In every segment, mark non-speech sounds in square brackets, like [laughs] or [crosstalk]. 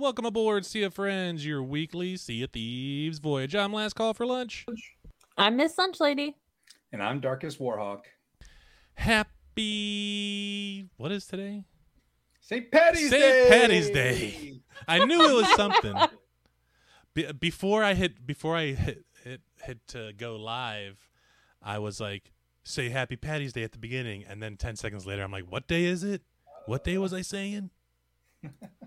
Welcome aboard, Sea of Friends, your weekly Sea of Thieves voyage. I'm Last Call for Lunch. I'm Miss Lunch Lady. And I'm Darkest Warhawk. Happy. What is today? St. Patty's Day. St. Day. Patty's Day. I knew it was something. [laughs] Be- before I hit, before I hit, hit, hit to go live, I was like, say Happy Patty's Day at the beginning, and then ten seconds later, I'm like, what day is it? What day was I saying? [laughs]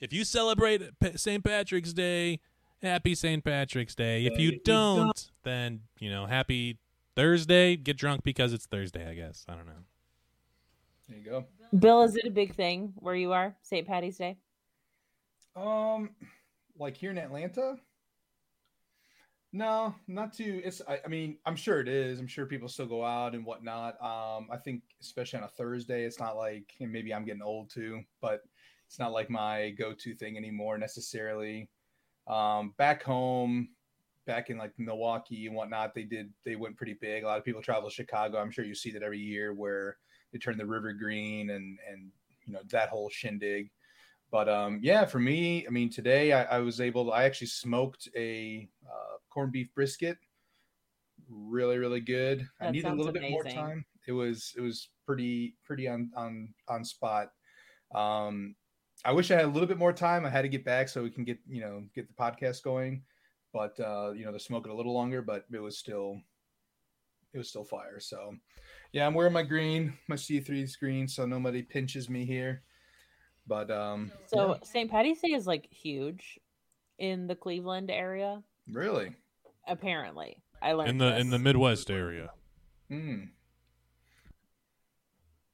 if you celebrate St. Patrick's Day, happy St. Patrick's Day. If you don't, then you know, happy Thursday. Get drunk because it's Thursday. I guess I don't know. There you go. Bill, is it a big thing where you are, St. Patty's Day? Um, like here in Atlanta. No, not too. It's. I, I mean, I'm sure it is. I'm sure people still go out and whatnot. Um, I think especially on a Thursday, it's not like and maybe I'm getting old too, but it's not like my go-to thing anymore necessarily. Um, back home, back in like Milwaukee and whatnot, they did they went pretty big. A lot of people travel to Chicago. I'm sure you see that every year where they turn the river green and and you know that whole shindig. But um, yeah, for me, I mean, today I, I was able to. I actually smoked a uh, corned beef brisket. Really, really good. I That needed a little bit more time. It was it was pretty pretty on on on spot. Um, I wish I had a little bit more time. I had to get back so we can get you know get the podcast going, but uh, you know to smoke it a little longer. But it was still it was still fire. So yeah, I'm wearing my green, my C3 green, so nobody pinches me here. But um, So St. Patty's Day is like huge in the Cleveland area. really, Apparently, I learned In the in the. Midwest area. Hmm.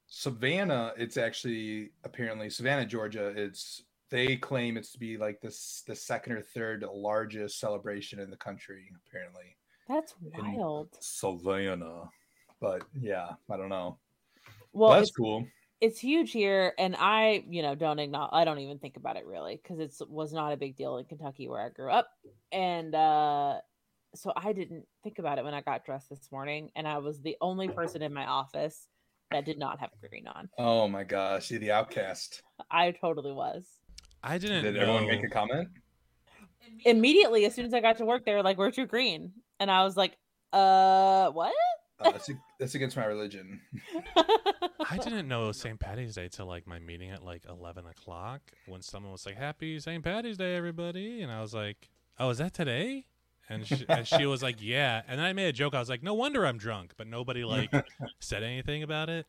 Savannah, it's actually apparently Savannah, Georgia. It's they claim it's to be like this the second or third largest celebration in the country. Apparently, That's in wild. Savannah. But yeah, I don't know. Well, That's cool. It's huge here, and I, you know, don't acknowledge. I don't even think about it really because it was not a big deal in Kentucky where I grew up, and uh so I didn't think about it when I got dressed this morning, and I was the only person in my office that did not have green on. Oh my gosh, you're the outcast. I totally was. I didn't. Did know. everyone make a comment? Immediately, as soon as I got to work, they were like, "Where's your green?" And I was like, "Uh, what?" Uh, that's, that's against my religion. [laughs] I didn't know St. Patty's Day till like my meeting at like eleven o'clock when someone was like, "Happy St. Patty's Day, everybody," and I was like, "Oh, is that today?" And she, and she was like, "Yeah," and then I made a joke. I was like, "No wonder I'm drunk," but nobody like [laughs] said anything about it.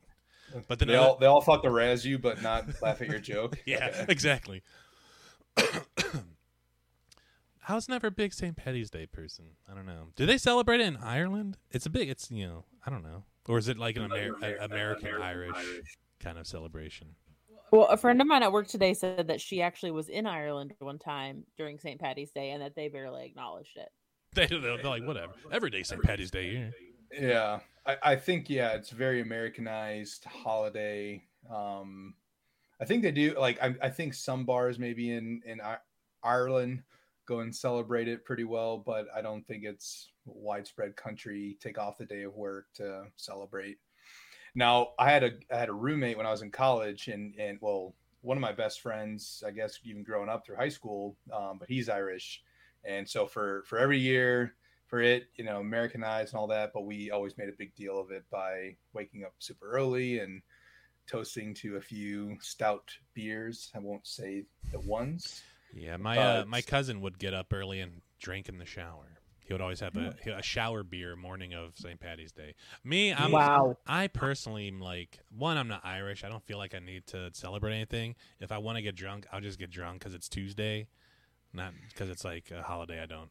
But then They all they all thought to razz you, but not laugh at your [laughs] joke. yeah, Okay. exactly. [coughs] I was never a big St. Patty's Day person. I don't know. Do they celebrate it in Ireland? It's a big. It's you know. I don't know. Or is it like an Amer- a- American Irish kind of celebration? well, a friend of mine at work today said that she actually was in Ireland one time during St. Patty's Day, and that they barely acknowledged it. [laughs] They they're, they're like whatever. Every day St. Patty's Day here. Yeah, I, I think yeah, it's very Americanized holiday. Um, I think they do like I, I think some bars maybe in in Ireland go and celebrate it pretty well, but I don't think it's widespread country take off the day of work to celebrate. Now I had a I had a roommate when I was in college, and and well, one of my best friends, I guess, even growing up through high school, um, but he's Irish, and so for for every year for it, you know, Americanized and all that, but we always made a big deal of it by waking up super early and toasting to a few stout beers. I won't say the ones. Yeah, my uh, my cousin would get up early and drink in the shower. He would always have a, a shower beer morning of St. Patty's Day. Me, I'm Wow. I personally am like one. I'm not Irish. I don't feel like I need to celebrate anything. If I want to get drunk, I'll just get drunk because it's Tuesday, not because it's like a holiday. I don't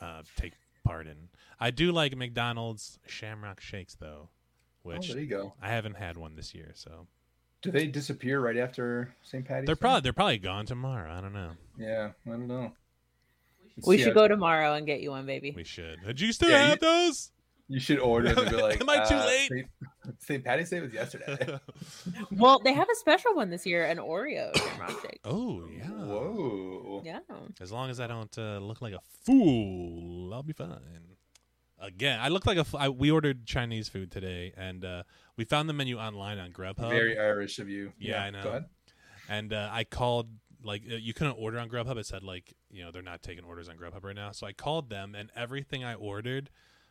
uh, take part in. I do like McDonald's Shamrock Shakes though, Oh, which there you go. I haven't had one this year. So Do they disappear right after St. Patty's? they're probably they're probably gone tomorrow. I don't know. Yeah, I don't know. We Yeah, should go tomorrow and get you one, baby. We should. Did you still Yeah, you- have those? You should order and be [laughs] like, Am I too uh, late? St. St. Patty's Day was yesterday. [laughs] Well, they have a special one this year, an Oreo [coughs] Shamrock oh yeah. Whoa. Yeah. As long as I don't uh, look like a fool, I'll be fine. Again, I look like a. I, we ordered Chinese food today, and uh, we found the menu online on Grubhub. Very Irish of you. Yeah, I know. Go ahead. and uh, I called like uh, you couldn't order on Grubhub. It said like you know they're not taking orders on Grubhub right now. So I called them, and everything I ordered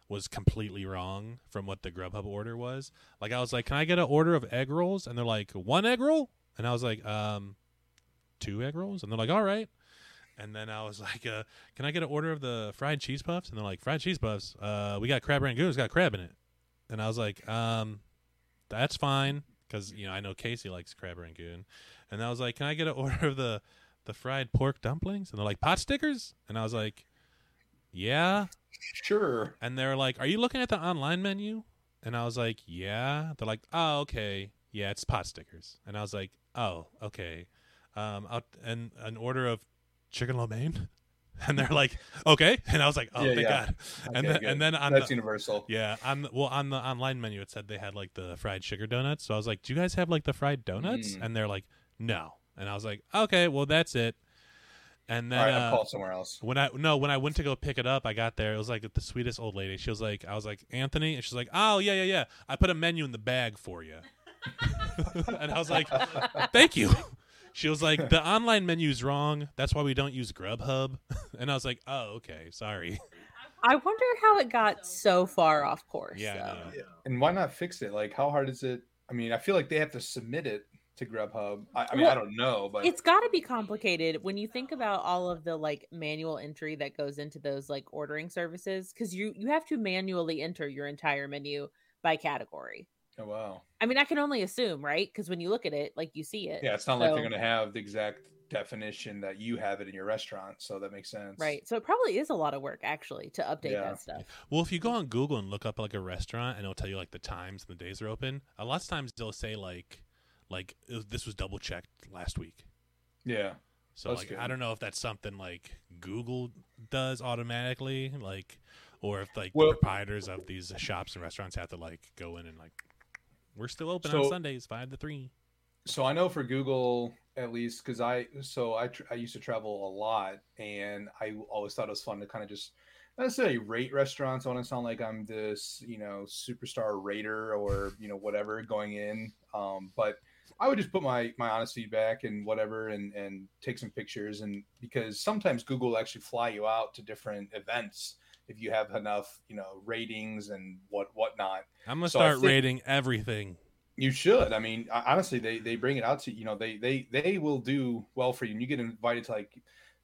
was completely wrong from what the Grubhub order was. Like I was like, "Can I get an order of egg rolls?" And they're like, "One egg roll," and I was like, "Um, two egg rolls," and they're like, "All right." And then I was [laughs] like, uh, "Can I get an order of the fried cheese puffs?" And they're like, "Fried cheese puffs? Uh, we got crab rangoon. It's got crab in it." And I was like, "Um, that's fine." Because you know I know Casey likes crab rangoon, and I was like, "Can I get an [laughs] order of the the fried pork dumplings?" And they're like, "Pot stickers?" And I was like, "Yeah." Sure. And they're like, "Are you looking at the online menu?" And I was like, "Yeah." They're like, "Oh, okay. Yeah, it's pot stickers." And I was like, "Oh, okay." Um, I'll, and an order of chicken lo mein. [laughs] And they're like, "Okay." And I was like, "Oh, Yeah, thank yeah. God." and Okay, then good. and then on That's the, universal. yeah, on the, well on the online menu it said they had like the fried sugar donuts. So I was like, "Do you guys have like the fried donuts?" Mm. And they're like, "No." And I was like, "Okay, well that's it." And then right, uh, somewhere else. when I no when I went to go pick it up, I got there. It was like the sweetest old lady. She was like, I was like Anthony, and she's like, Oh yeah yeah yeah. I put a menu in the bag for you. [laughs] and I was like, Thank you. She was like, The online menu's wrong. That's why we don't use Grubhub. [laughs] And I was like, Oh okay, sorry. I wonder how it got so far off course. Yeah, I though. know. And why not fix it? Like, how hard is it? I mean, I feel like they have to submit it to Grubhub. I, I mean, I don't know, but It's got to be complicated when you think about all of the like manual entry that goes into those like ordering services because you you have to manually enter your entire menu by category. Oh, wow. I mean, I can only assume, right? Because when you look at it, like you see it. Yeah, it's not like they're going to have the exact definition that you have it in your restaurant. So that makes sense. Right. So it probably is a lot of work actually to update Yeah. that stuff. Well, if you go on Google and look up like a restaurant, and it'll tell you like the times and the days they're open. A lot of times they'll say like, like oh, this was double checked last week. Yeah. So That's like good. I don't know if that's something like Google does automatically, like, or if like Well- the proprietors of these shops and restaurants have to like go in and like, we're still open on Sundays five to three. so I know for Google at least because I so I tr- I used to travel a lot and I always thought it was fun to kind of just not necessarily rate restaurants. I want to sound like I'm this you know superstar rater or you know whatever going in, um, but I would just put my my honest feedback and whatever and and take some pictures and because sometimes Google will actually fly you out to different events if you have enough you know ratings and what whatnot. I'm gonna So start rating everything. You should. I mean, honestly, they they bring it out to you know they they they will do well for you, and you get invited to like,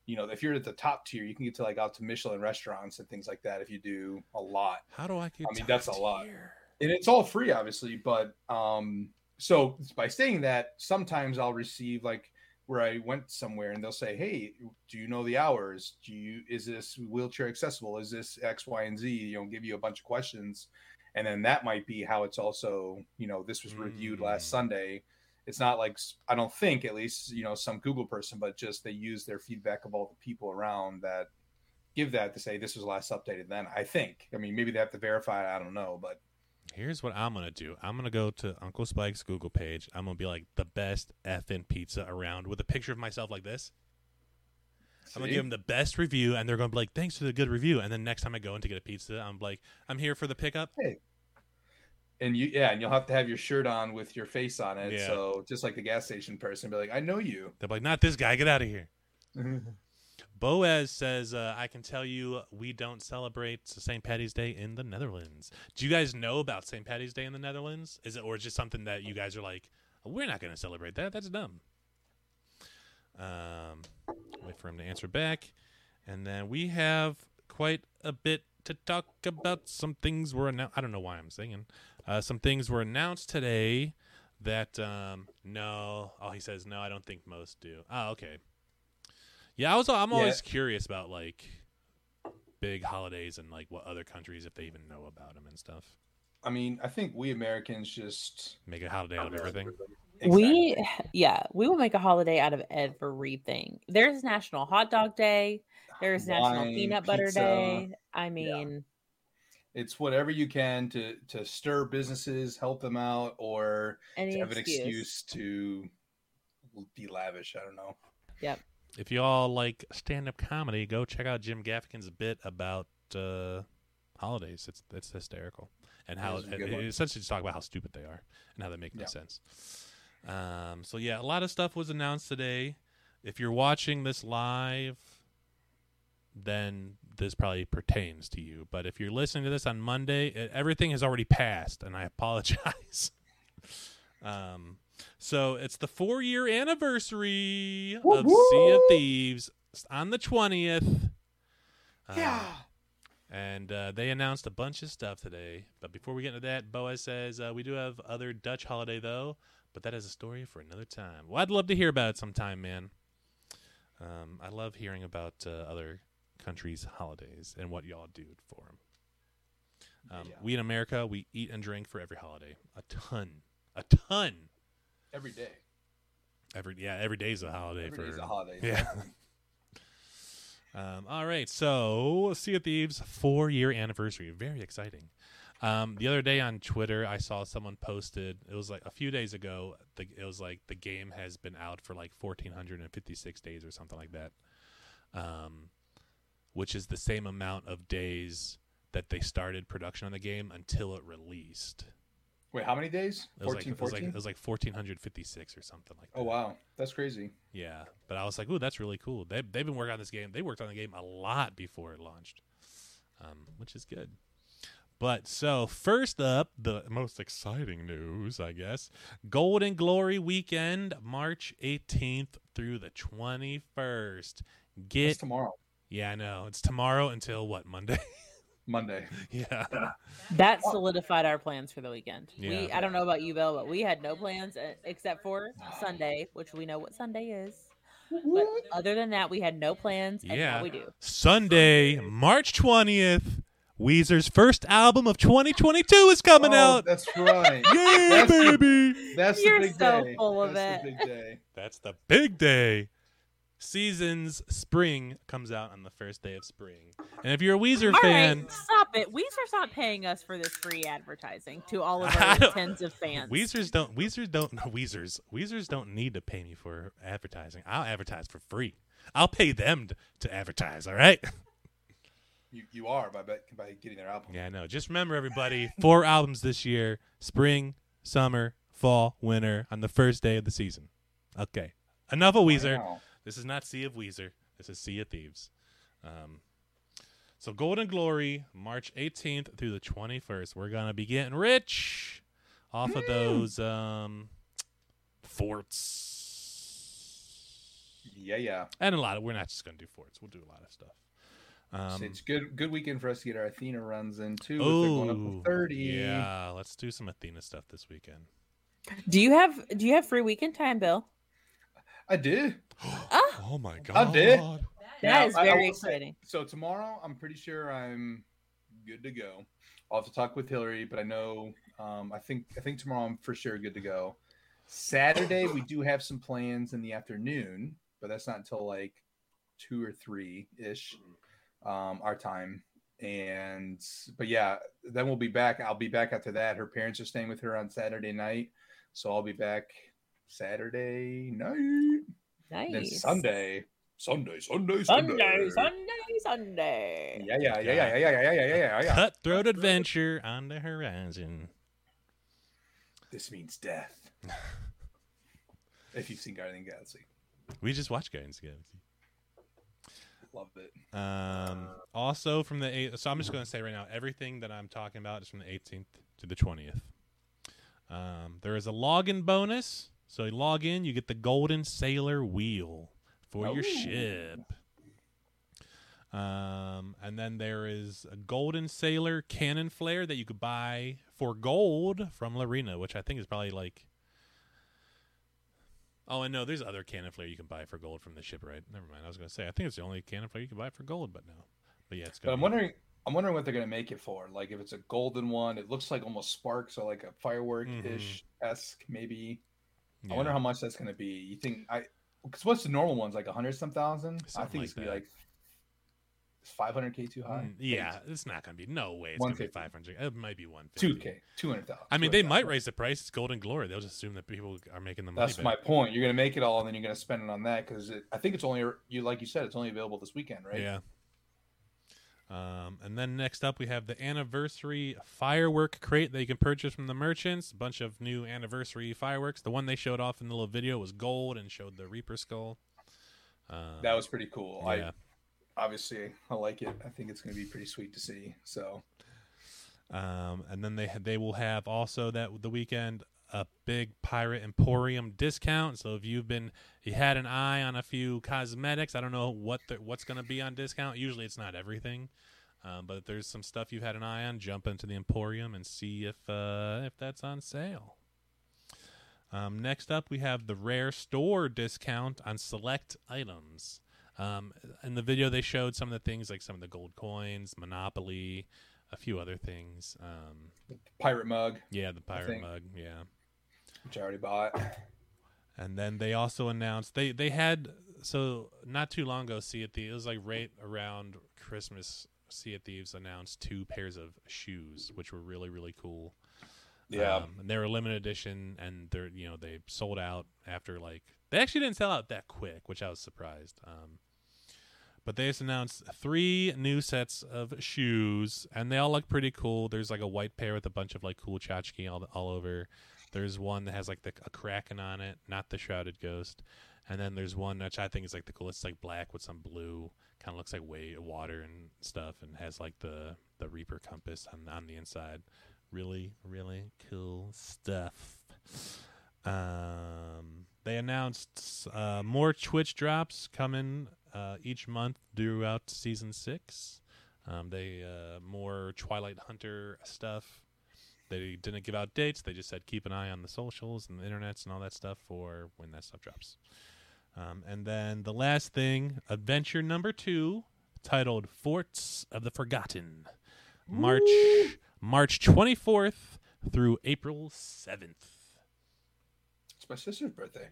you know, if you're at the top tier, you can get to like out to Michelin restaurants and things like that if you do a lot, How do I get? I mean, that's a lot. tier? and it's all free, obviously. But um, so by saying that, sometimes I'll receive like where I went somewhere and they'll say, "Hey, do you know the hours? Do you is this wheelchair accessible? Is this X, Y, and Z?" You know, give you a bunch of questions, and then that might be how it's also, you know, this was reviewed last Mm. Sunday. It's not like I don't think at least you know some Google person, but just they use their feedback of all the people around that give that to say this was last updated. Then I think, I mean, maybe they have to verify. I don't know, but Here's what I'm gonna do. I'm gonna go to Uncle Spike's Google page. I'm gonna be like the best effing pizza around with a picture of myself like this. I'm gonna See? give them the best review, and they're gonna be like, "Thanks for the good review." And then next time I go in to get a pizza, I'm like, "I'm here for the pickup." and you yeah, and you'll have to have your shirt on with your face on it. Yeah. So just like the gas station person, be like, I know you. They're like, not this guy. Get out of here. [laughs] Boaz says, uh, I can tell you we don't celebrate St. Patty's Day in the Netherlands. Do you guys know about St. Patty's Day in the Netherlands? Is it or is it just something that you guys are like, we're not going to celebrate that? That's dumb. Um, wait for him to answer back, and then we have quite a bit to talk about. Some things were announced. I don't know why I'm singing. Uh, some things were announced today that um, no. Oh, he says no. I don't think most do. Oh, okay. Yeah, I was. I'm Yeah. always curious about like big holidays and like what other countries if they even know about them and stuff. I mean, I think we Americans just Make a holiday out of everything. We, yeah, we will make a holiday out of everything. There's National Hot Dog Day. There's National Wine, Peanut Butter pizza. Day. I mean, it's whatever you can to to stir businesses, help them out, or any to have an excuse. excuse to be lavish. I don't know. Yep. If you all like stand-up comedy, go check out Jim Gaffigan's bit about uh, holidays. It's it's hysterical, and how It is a it, it essentially just talk about how stupid they are and how they make no Yeah. sense. Um, so yeah, a lot of stuff was announced today. If you're watching this live, then this probably pertains to you. But if you're listening to this on Monday, it, everything has already passed, and I [laughs] apologize. um, so it's the four year anniversary of Sea of Thieves It's on the twentieth. Yeah. And uh, they announced a bunch of stuff today. But before we get into that, Boaz says uh, we do have other Dutch holiday though, but that is a story for another time. Well, I'd love to hear about it sometime, man. Um, I love hearing about uh, other countries' holidays and what y'all do for them. Um, Yeah. We in America, we eat and drink for every holiday, a ton, a ton. Every day. Every yeah, every day's a holiday Every for day's a holiday. [laughs] Yeah. [laughs] Um, all right, so Sea of Thieves four year anniversary, very exciting. Um, the other day on Twitter, I saw someone posted. It was like a few days ago. The, it was like the game has been out for like fourteen hundred and fifty six days or something like that, um, which is the same amount of days that they started production on the game until it released. Wait, how many days? It was 14, like it was like it was like fourteen hundred fifty six or something like that. oh wow, that's crazy. Yeah, but I was like, "Ooh, that's really cool." They they've been working on this game. They worked on the game a lot before it launched, um, which is good. But so first up, the most exciting news, I guess, Golden Glory weekend, March 18th through the 21st. Get It's tomorrow, yeah, I know it's tomorrow until what Monday? [laughs] Monday. [laughs] yeah, that solidified our plans for the weekend. We, I don't know about you, Bill, but we had no plans uh, except for Sunday, which we know what Sunday is. But other than that, we had no plans. And yeah. now we do. Sunday, March 20th, Weezer's first album of 2022 is coming Oh, out. That's right. [laughs] Yay, That's the- baby! That's You're the big so day. full of That's it. the big day. That's the big day. Seasons Spring comes out on the first day of spring. And if you're a Weezer All fan, right, stop it. Weezer's not paying us for this free advertising to all of [laughs] our tens of fans. Weezers don't Weezers don't no, Weezers Weezers don't need to pay me for advertising. I'll advertise for free. I'll pay them to, to advertise, all right? [laughs] You, you are by by getting their album. Yeah, I know. Just remember everybody, four albums this year, spring, summer, fall, winter on the first day of the season. Okay. Enough of Weezer. Wow. This is not Sea of Weezer. This is Sea of Thieves. Um, so Golden Glory, March 18th through the 21st. We're gonna be getting rich off of those um, forts, Yeah, yeah. and a lot of. We're not just gonna do forts. We'll do a lot of stuff. So Um, it's good. Good weekend for us to get our Athena runs in too. if they're going up oh, to thirty. yeah. Let's do some Athena stuff this weekend. Do you have Do you have free weekend time, Bill? I did. Ah, [gasps] Oh my god! I god! did. that Now, is I- I very say- exciting. So tomorrow, I'm pretty sure I'm good to go. I'll have to talk with Hillary, but I know um, I think I think tomorrow I'm for sure good to go. Saturday we do have some plans in the afternoon, but that's not until like two or three ish um, our time. And but yeah, then we'll be back. I'll be back after that. Her parents are staying with her on Saturday night, so I'll be back Saturday night. Nice. Then Sunday, Sunday, Sunday, Sunday, Sunday, Sunday, Sunday. Yeah, yeah, yeah, yeah, yeah, yeah, yeah, yeah, yeah, yeah. Cutthroat adventure on the horizon. this means death. if you've seen Guardian of the Galaxy, We just watched Guardians of the Galaxy. loved it. Um, also from the eight, so I'm just going to say right now, everything that I'm talking about is from the 18th to the 20th. Um, there is a login bonus, so you log in, you get the Golden Sailor wheel for your ship. Um, and then there is a Golden Sailor cannon flare that you could buy for gold from Larinna, which I think is probably like. Oh, and no, there's other cannon flare you can buy for gold from the ship, right? Never mind. I was gonna say I think it's the only cannon flare you can buy for gold, but no. But yeah, it's. But I'm be- wondering, I'm wondering what they're gonna make it for. Like if it's a golden one, it looks like almost sparks or like a firework ish esque maybe. Yeah. I wonder how much that's gonna be. You think I? Because what's the normal ones like a hundred some thousand? I think like it's gonna that. be like. Is 500k too high? Mm, yeah, it's not gonna be. No way. It's gonna be 150. 500. It might be 150. 2k, 200,000. I mean, they might raise the price. It's Golden Glory. They'll just assume that people are making the money. That's my point. You're gonna make it all, and then you're gonna spend it on that because I think it's only you like you said it's only available this weekend, right? Yeah. Um, and then next up, we have the anniversary firework crate that you can purchase from the merchants. A bunch of new anniversary fireworks. The one they showed off in the little video was gold and showed the Reaper skull. Um, That was pretty cool. yeah. I obviously I like it. I think it's gonna be pretty sweet to see. So Um, and then they they will have also that the weekend a big Pirate Emporium discount. So if you've been you had an eye on a few cosmetics, I don't know what the, what's going to be on discount. Usually it's not everything, um, but if there's some stuff you've had an eye on. Jump into the Emporium and see if uh, if that's on sale. Um, next up, we have the rare store discount on select items. Um, in the video, they showed some of the things like some of the gold coins, Monopoly, a few other things. Um, pirate mug, yeah, the pirate mug. Yeah, which I already bought. and then they also announced they they had so not too long ago. Sea of Thieves it was like right around Christmas. Sea of Thieves announced two pairs of shoes, which were really really cool. Yeah. Um, and they were a limited edition, and they're you know they sold out after like they actually didn't sell out that quick, which I was surprised. Um, but they just announced three new sets of shoes, and they all look pretty cool. There's like a white pair with a bunch of like cool tchotchke all all over. There's one that has like the, a kraken on it, not the shrouded ghost. And then there's one which I think is like the coolest, like black with some blue, kind of looks like way water and stuff, and has like the the Reaper compass on on the inside. Really, really cool stuff. Um, they announced uh, more Twitch drops coming uh, each month throughout season six. Um, they uh, more Twilight Hunter stuff. They didn't give out dates. They just said keep an eye on the socials and the internets and all that stuff for when that stuff drops. Um, and then the last thing, adventure number two, titled Forts of the Forgotten, March March twenty fourth through April seventh. It's my sister's birthday.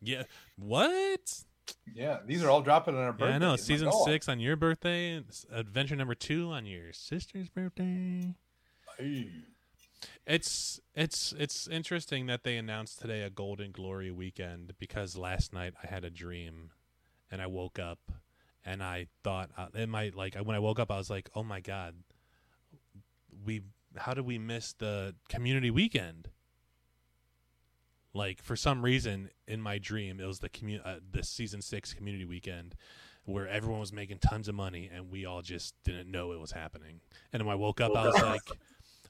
Yeah, what? Yeah, these are all dropping on our birthday. Yeah, I know. Season God. six on your birthday, adventure number two on your sister's birthday. Hey. It's it's it's interesting that they announced today a Golden Glory weekend because last night I had a dream, and I woke up, and I thought uh, it might like when I woke up I was like, oh my god, we how did we miss the community weekend? Like for some reason in my dream it was the commu- uh, the season six community weekend where everyone was making tons of money and we all just didn't know it was happening. And when I woke up I was like.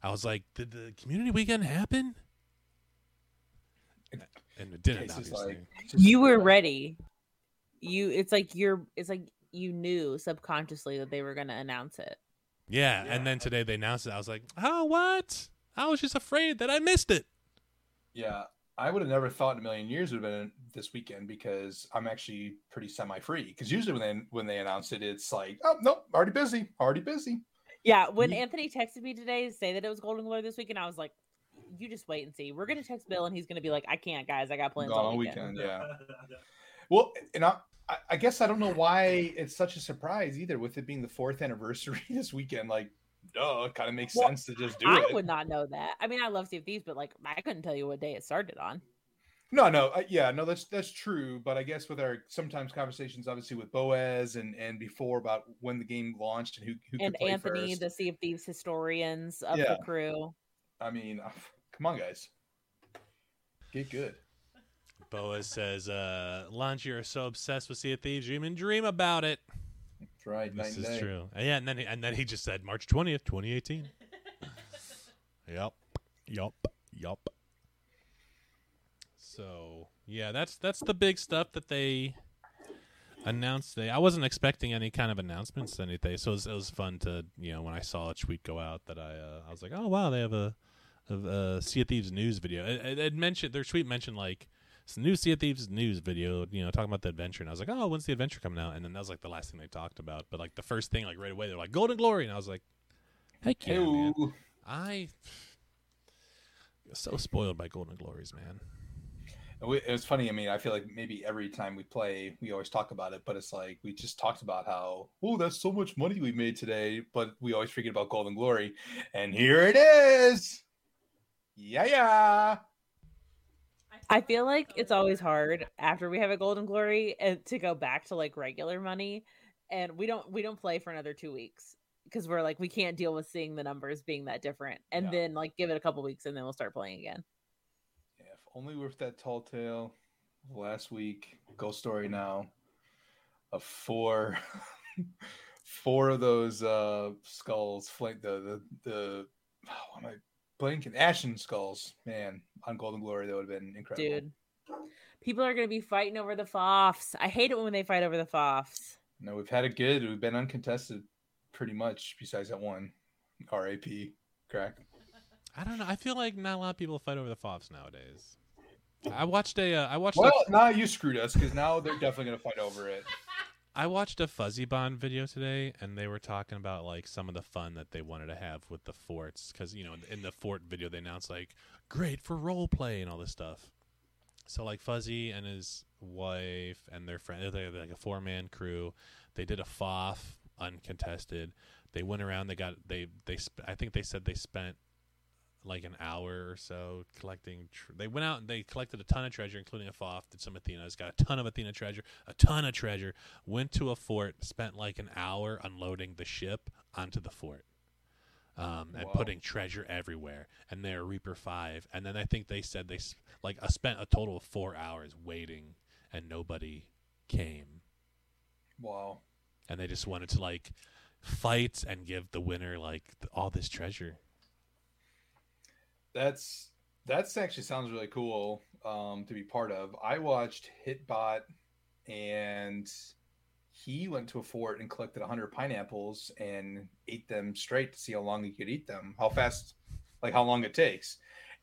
I was like, did the community weekend happen? And it didn't. Obviously. like, You were ready. You it's like you're it's like you knew subconsciously that they were gonna announce it. yeah, and then today they announced it. I was like, oh, what? I was just afraid that I missed it. Yeah, I would have never thought in a million years it would have been this weekend because I'm actually pretty semi-free. Because usually when they when they announce it, it's like, oh nope, already busy, already busy. Yeah, when Ye- Anthony texted me today to say that it was Golden Glory this weekend, I was like, "You just wait and see. We're gonna text Bill, and he's gonna be like, I can't, guys. I got plans Gone all all weekend." weekend, yeah. [laughs] Well, and I, I- I guess I don't know why it's such a surprise either, with it being the fourth anniversary [laughs] this weekend. Like, duh, it kind of makes Well, sense to just do I it. I would not know that. I mean, I love Sea of Thieves, but like, I couldn't tell you what day it started on. No, no, uh, yeah, no, that's that's true. But I guess with our sometimes conversations, obviously with Boaz and and before about when the game launched and who who And could play Anthony, first. the Sea of Thieves historians of Yeah. the crew. I mean, uh, come on, guys. Get good. Boaz says, uh, Lunch, you're so obsessed with Sea of Thieves, you even dream about it. That's right. This night is and day. true. And yeah, and then he, and then he just said March 20th, 2018. yep. [laughs] Yup. Yup. So, yeah, that's that's the big stuff that they announced today. I wasn't expecting any kind of announcements anything. So it was, it was fun to, you know, when I saw a tweet go out that I uh, I was like, "Oh, wow, they have a a, a Sea of Thieves news video." It, it, it mentioned their tweet mentioned like it's new Sea of Thieves news video, you know, talking about the adventure. And I was like, oh, when's the adventure coming out? And then that was like the last thing they talked about. But like the first thing, like right away, they're like, Golden Glory. And I was like, heck yeah, man. I [sighs] so spoiled by Golden Glories, man. It was funny. I mean, I feel like maybe every time we play, we always talk about it, but it's like we just talked about how, oh, that's so much money we made today, but we always forget about Golden Glory. And here it is. Yeah, yeah. I feel like it's always hard after we have a golden glory and to go back to like regular money, and we don't we don't play for another two weeks because we're like we can't deal with seeing the numbers being that different, and Yeah. then like give it a couple weeks and then we'll start playing again. Yeah, if only with that tall tale last week, Ghost Story now, of four, [laughs] four of those uh skulls, flank the the the. Oh, am I blanking? Ashen skulls, man, on Golden Glory that would have been incredible. Dude, people are gonna be fighting over the foffs. I hate it when they fight over the foffs. No, we've had it good. We've been uncontested pretty much, besides that one RAP crack. I don't know. I feel like not a lot of people fight over the FOFs nowadays. I watched a uh, I watched Well, a, now you screwed us because now they're definitely gonna fight over it. [laughs] I watched a Fuzzy Bond video today, and they were talking about like some of the fun that they wanted to have with the forts, because you know in the fort video they announced like great for role play and all this stuff. So like Fuzzy and his wife and their friend, they had like a four man crew. They did a FOF uncontested. They went around. They got they they. Sp- I think they said they spent like an hour or so collecting. Tr- they went out and they collected a ton of treasure, including a FOF. Did some Athena's, got a ton of Athena treasure, a ton of treasure. Went to a fort, spent like an hour unloading the ship onto the fort, um, and Wow. putting treasure everywhere. And they're Reaper Five, and then I think they said they s- like uh, spent a total of four hours waiting, and nobody came, Wow. and they just wanted to like fight and give the winner like th- all this treasure. That's that's actually sounds really cool um, to be part of. I watched Hitbot, and he went to a fort and collected 100 pineapples and ate them straight to see how long he could eat them, how fast, like how long it takes.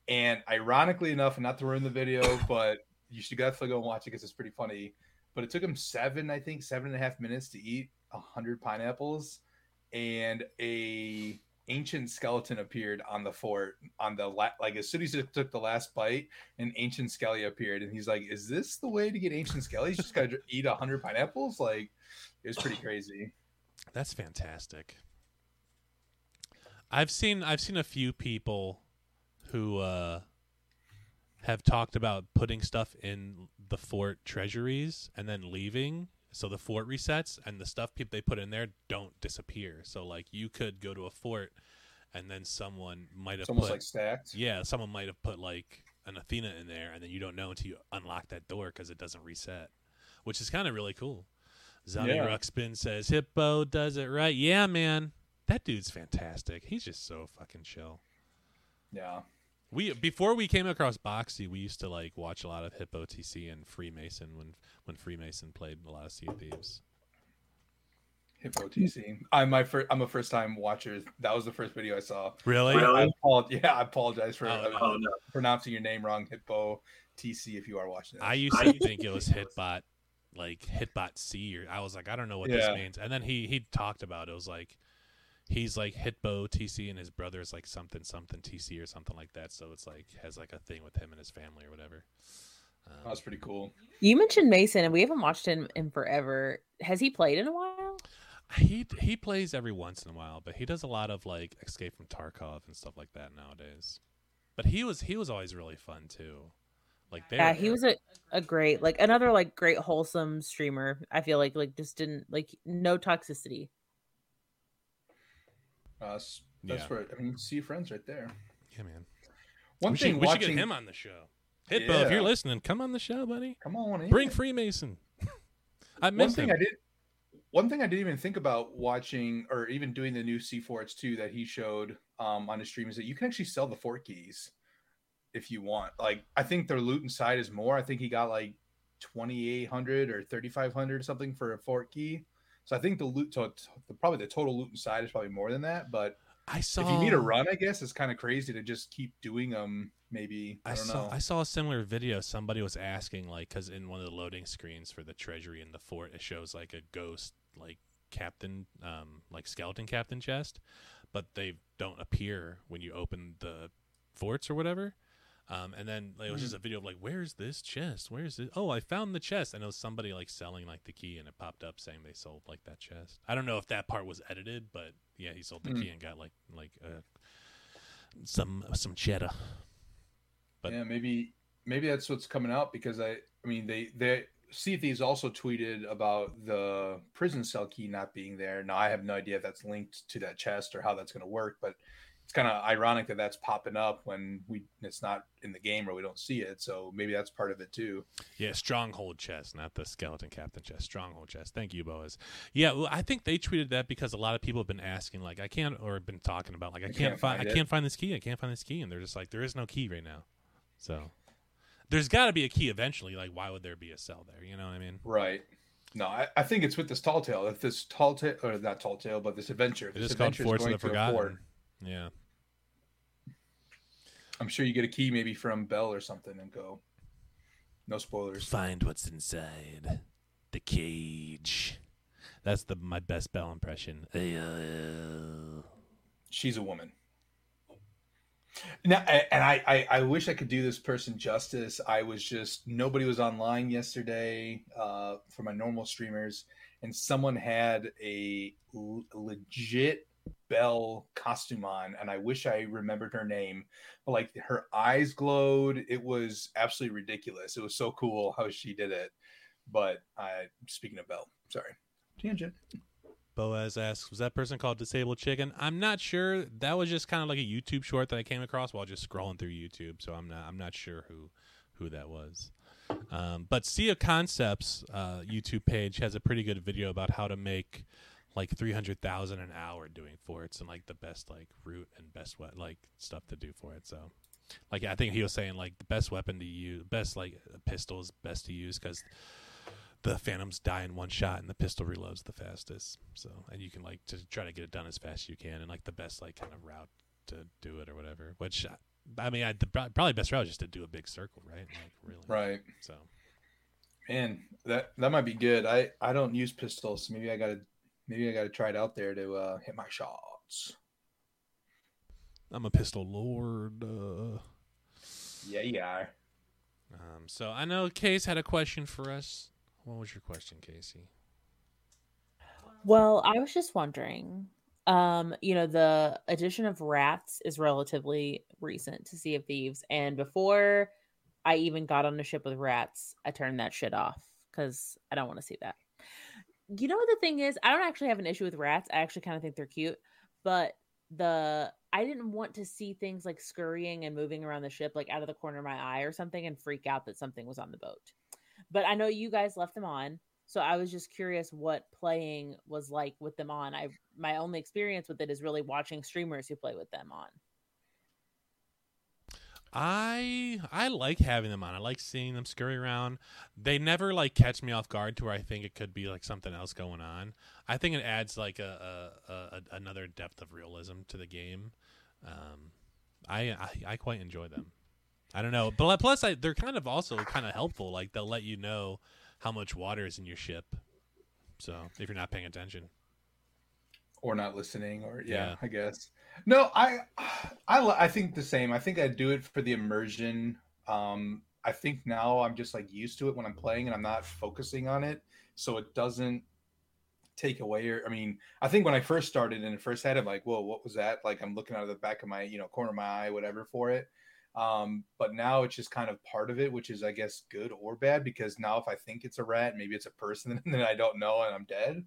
And ironically enough, and not to ruin the video, [coughs] but you should definitely go and watch it because it's pretty funny. But it took him seven, I think, seven and a half minutes to eat 100 pineapples, and a ancient skeleton appeared on the fort on the la- like as soon as he took the last bite an ancient skelly appeared and he's like is this the way to get ancient skellies? Just gotta [laughs] eat 100 pineapples? Like it was pretty crazy. [sighs] That's fantastic. I've seen I've seen a few people who uh, have talked about putting stuff in the fort treasuries and then leaving, so the fort resets and the stuff people they put in there don't disappear. So like you could go to a fort and then someone might have it's almost put like stacked yeah someone might have put like an Athena in there and then you don't know until you unlock that door because it doesn't reset, which is kind of really cool. Zombie Yeah. Ruxpin says Hippo does it right. Yeah, man, that dude's fantastic. He's just so fucking chill. yeah We before we came across Boxy, we used to like watch a lot of Hippo TC and Freemason when when Freemason played a lot of Sea of Thieves. hippo tc i'm my first i'm a first time watcher that was the first video i saw Really? I apol- yeah i apologize for Oh, uh. Oh no. pronouncing your name wrong hippo tc if you are watching this. I used to think it was Hitbot, like Hitbot C, or I was like, I don't know what this means. And then he he talked about it. it was like he's like Hitbo TC, and his brother is like something something TC or something like that. So it's like has like a thing with him and his family or whatever. Um, that was pretty cool You mentioned Mason, and we haven't watched him in forever. Has he played in a while? he he plays every once in a while, but he does a lot of like Escape from Tarkov and stuff like that nowadays. But he was he was always really fun too. Like they Yeah, were- he was a, a great like another like great wholesome streamer. I feel like like just didn't like no toxicity. Uh, that's Yeah. where i mean see your friends right there yeah man. one we thing should, we should get him on the show. Hitbo, if you're listening, come on the show, buddy. Come on, in. Bring Freemason. [laughs] I one thing him. I did. One thing I didn't even think about watching or even doing the new Sea Forts too that he showed um, on his stream is that you can actually sell the fort keys if you want. Like I think their loot inside is more. I think he got like twenty eight hundred or thirty five hundred something for a fort key. So I think the loot, to, to- probably the total loot inside is probably more than that. But I saw. if you need a run, I guess it's kind of crazy to just keep doing them. Maybe I, I don't saw know. I saw a similar video. Somebody was asking like because in one of the loading screens for the treasury in the fort, it shows like a ghost like captain, um, like skeleton captain chest, but they don't appear when you open the forts or whatever. Um, and then like, it was just a video of like, where's this chest? Where's it? Oh, I found the chest. And it was somebody like selling like the key, and it popped up saying they sold like that chest. I don't know if that part was edited, but yeah, he sold the key and got like like uh, some some cheddar. But- yeah, maybe maybe that's what's coming out because I I mean they they Sea Thieves also tweeted about the prison cell key not being there. Now I have no idea if that's linked to that chest or how that's going to work, but it's kind of ironic that that's popping up when we it's not in the game or we don't see it. So maybe that's part of it too. Yeah, stronghold chest, not the skeleton captain chest. Stronghold chest. Thank you, Boaz. Yeah, well, I think they tweeted that because a lot of people have been asking, like, I can't, or been talking about, like, I, can't, can't find, find I can't find this key. I can't find this key, and they're just like, there is no key right now. So there's got to be a key eventually. Like, why would there be a cell there? You know what I mean? Right. No, I, I think it's with this tall tale. If this tall tale or not tall tale, but this adventure, if It this is called adventure Forts of the to a fort, Forgotten. Yeah. I'm sure you get a key maybe from Belle or something and go. No spoilers. Find what's inside the cage. That's the my best Belle impression. she's a woman. Now, and I, I, I wish I could do this person justice. I was just nobody was online yesterday uh, for my normal streamers, and someone had a l- legit Belle costume on, and I wish I remembered her name. But like her eyes glowed. It was absolutely ridiculous. It was so cool how she did it. But I, speaking of Belle, sorry, tangent. Boaz asks, "Was that person called Disabled Chicken?" I'm not sure. That was just kind of like a YouTube short that I came across while just scrolling through YouTube. So I'm not. I'm not sure who who that was. Um, but Sea of Concepts uh, YouTube page has a pretty good video about how to make like three hundred thousand an hour doing forts and like the best like route and best what like stuff to do for it. So. Like I think he was saying, like the best weapon to use, best like a pistol is best to use because the phantoms die in one shot and the pistol reloads the fastest so and you can like to try to get it done as fast as you can and like the best like kind of route to do it or whatever which uh, i mean I, the probably best route is just to do a big circle right like really Right. so Man, that that might be good. I I don't use pistols. So maybe I gotta maybe I gotta try it out there to uh, hit my shots. i'm a pistol lord uh, Yeah, you are. um, so i know case had a question for us what was your question casey Well, I was just wondering, um, you know, the addition of rats is relatively recent to Sea of Thieves, and before I even got on the ship with rats, I turned that shit off because I don't want to see that. You know what the thing is? I don't actually have an issue with rats. I actually kind of think they're cute, but the I didn't want to see things like scurrying and moving around the ship like out of the corner of my eye or something and freak out that something was on the boat. But I know you guys left them on. So I was just curious what playing was like with them on. I my only experience with it is really watching streamers who play with them on. I I like having them on. I like seeing them scurry around. They never like catch me off guard to where I think it could be like something else going on. I think it adds like a, a, a another depth of realism to the game. Um, I, I I quite enjoy them. I don't know, but plus I, they're kind of also kind of helpful. Like they'll let you know how much water is in your ship. So if you're not paying attention, Or not listening, or yeah, Yeah. I guess. No, I I I think the same. I think I do it for the immersion. Um, I think now I'm just like used to it when I'm playing and I'm not focusing on it, so it doesn't take away or I mean, I think when I first started and first had it, I'm like, whoa, what was that? Like I'm looking out of the back of my, you know, corner of my eye, whatever for it. Um, but now it's just kind of part of it, which is I guess good or bad because now if I think it's a rat, maybe it's a person [laughs] and then I don't know and I'm dead.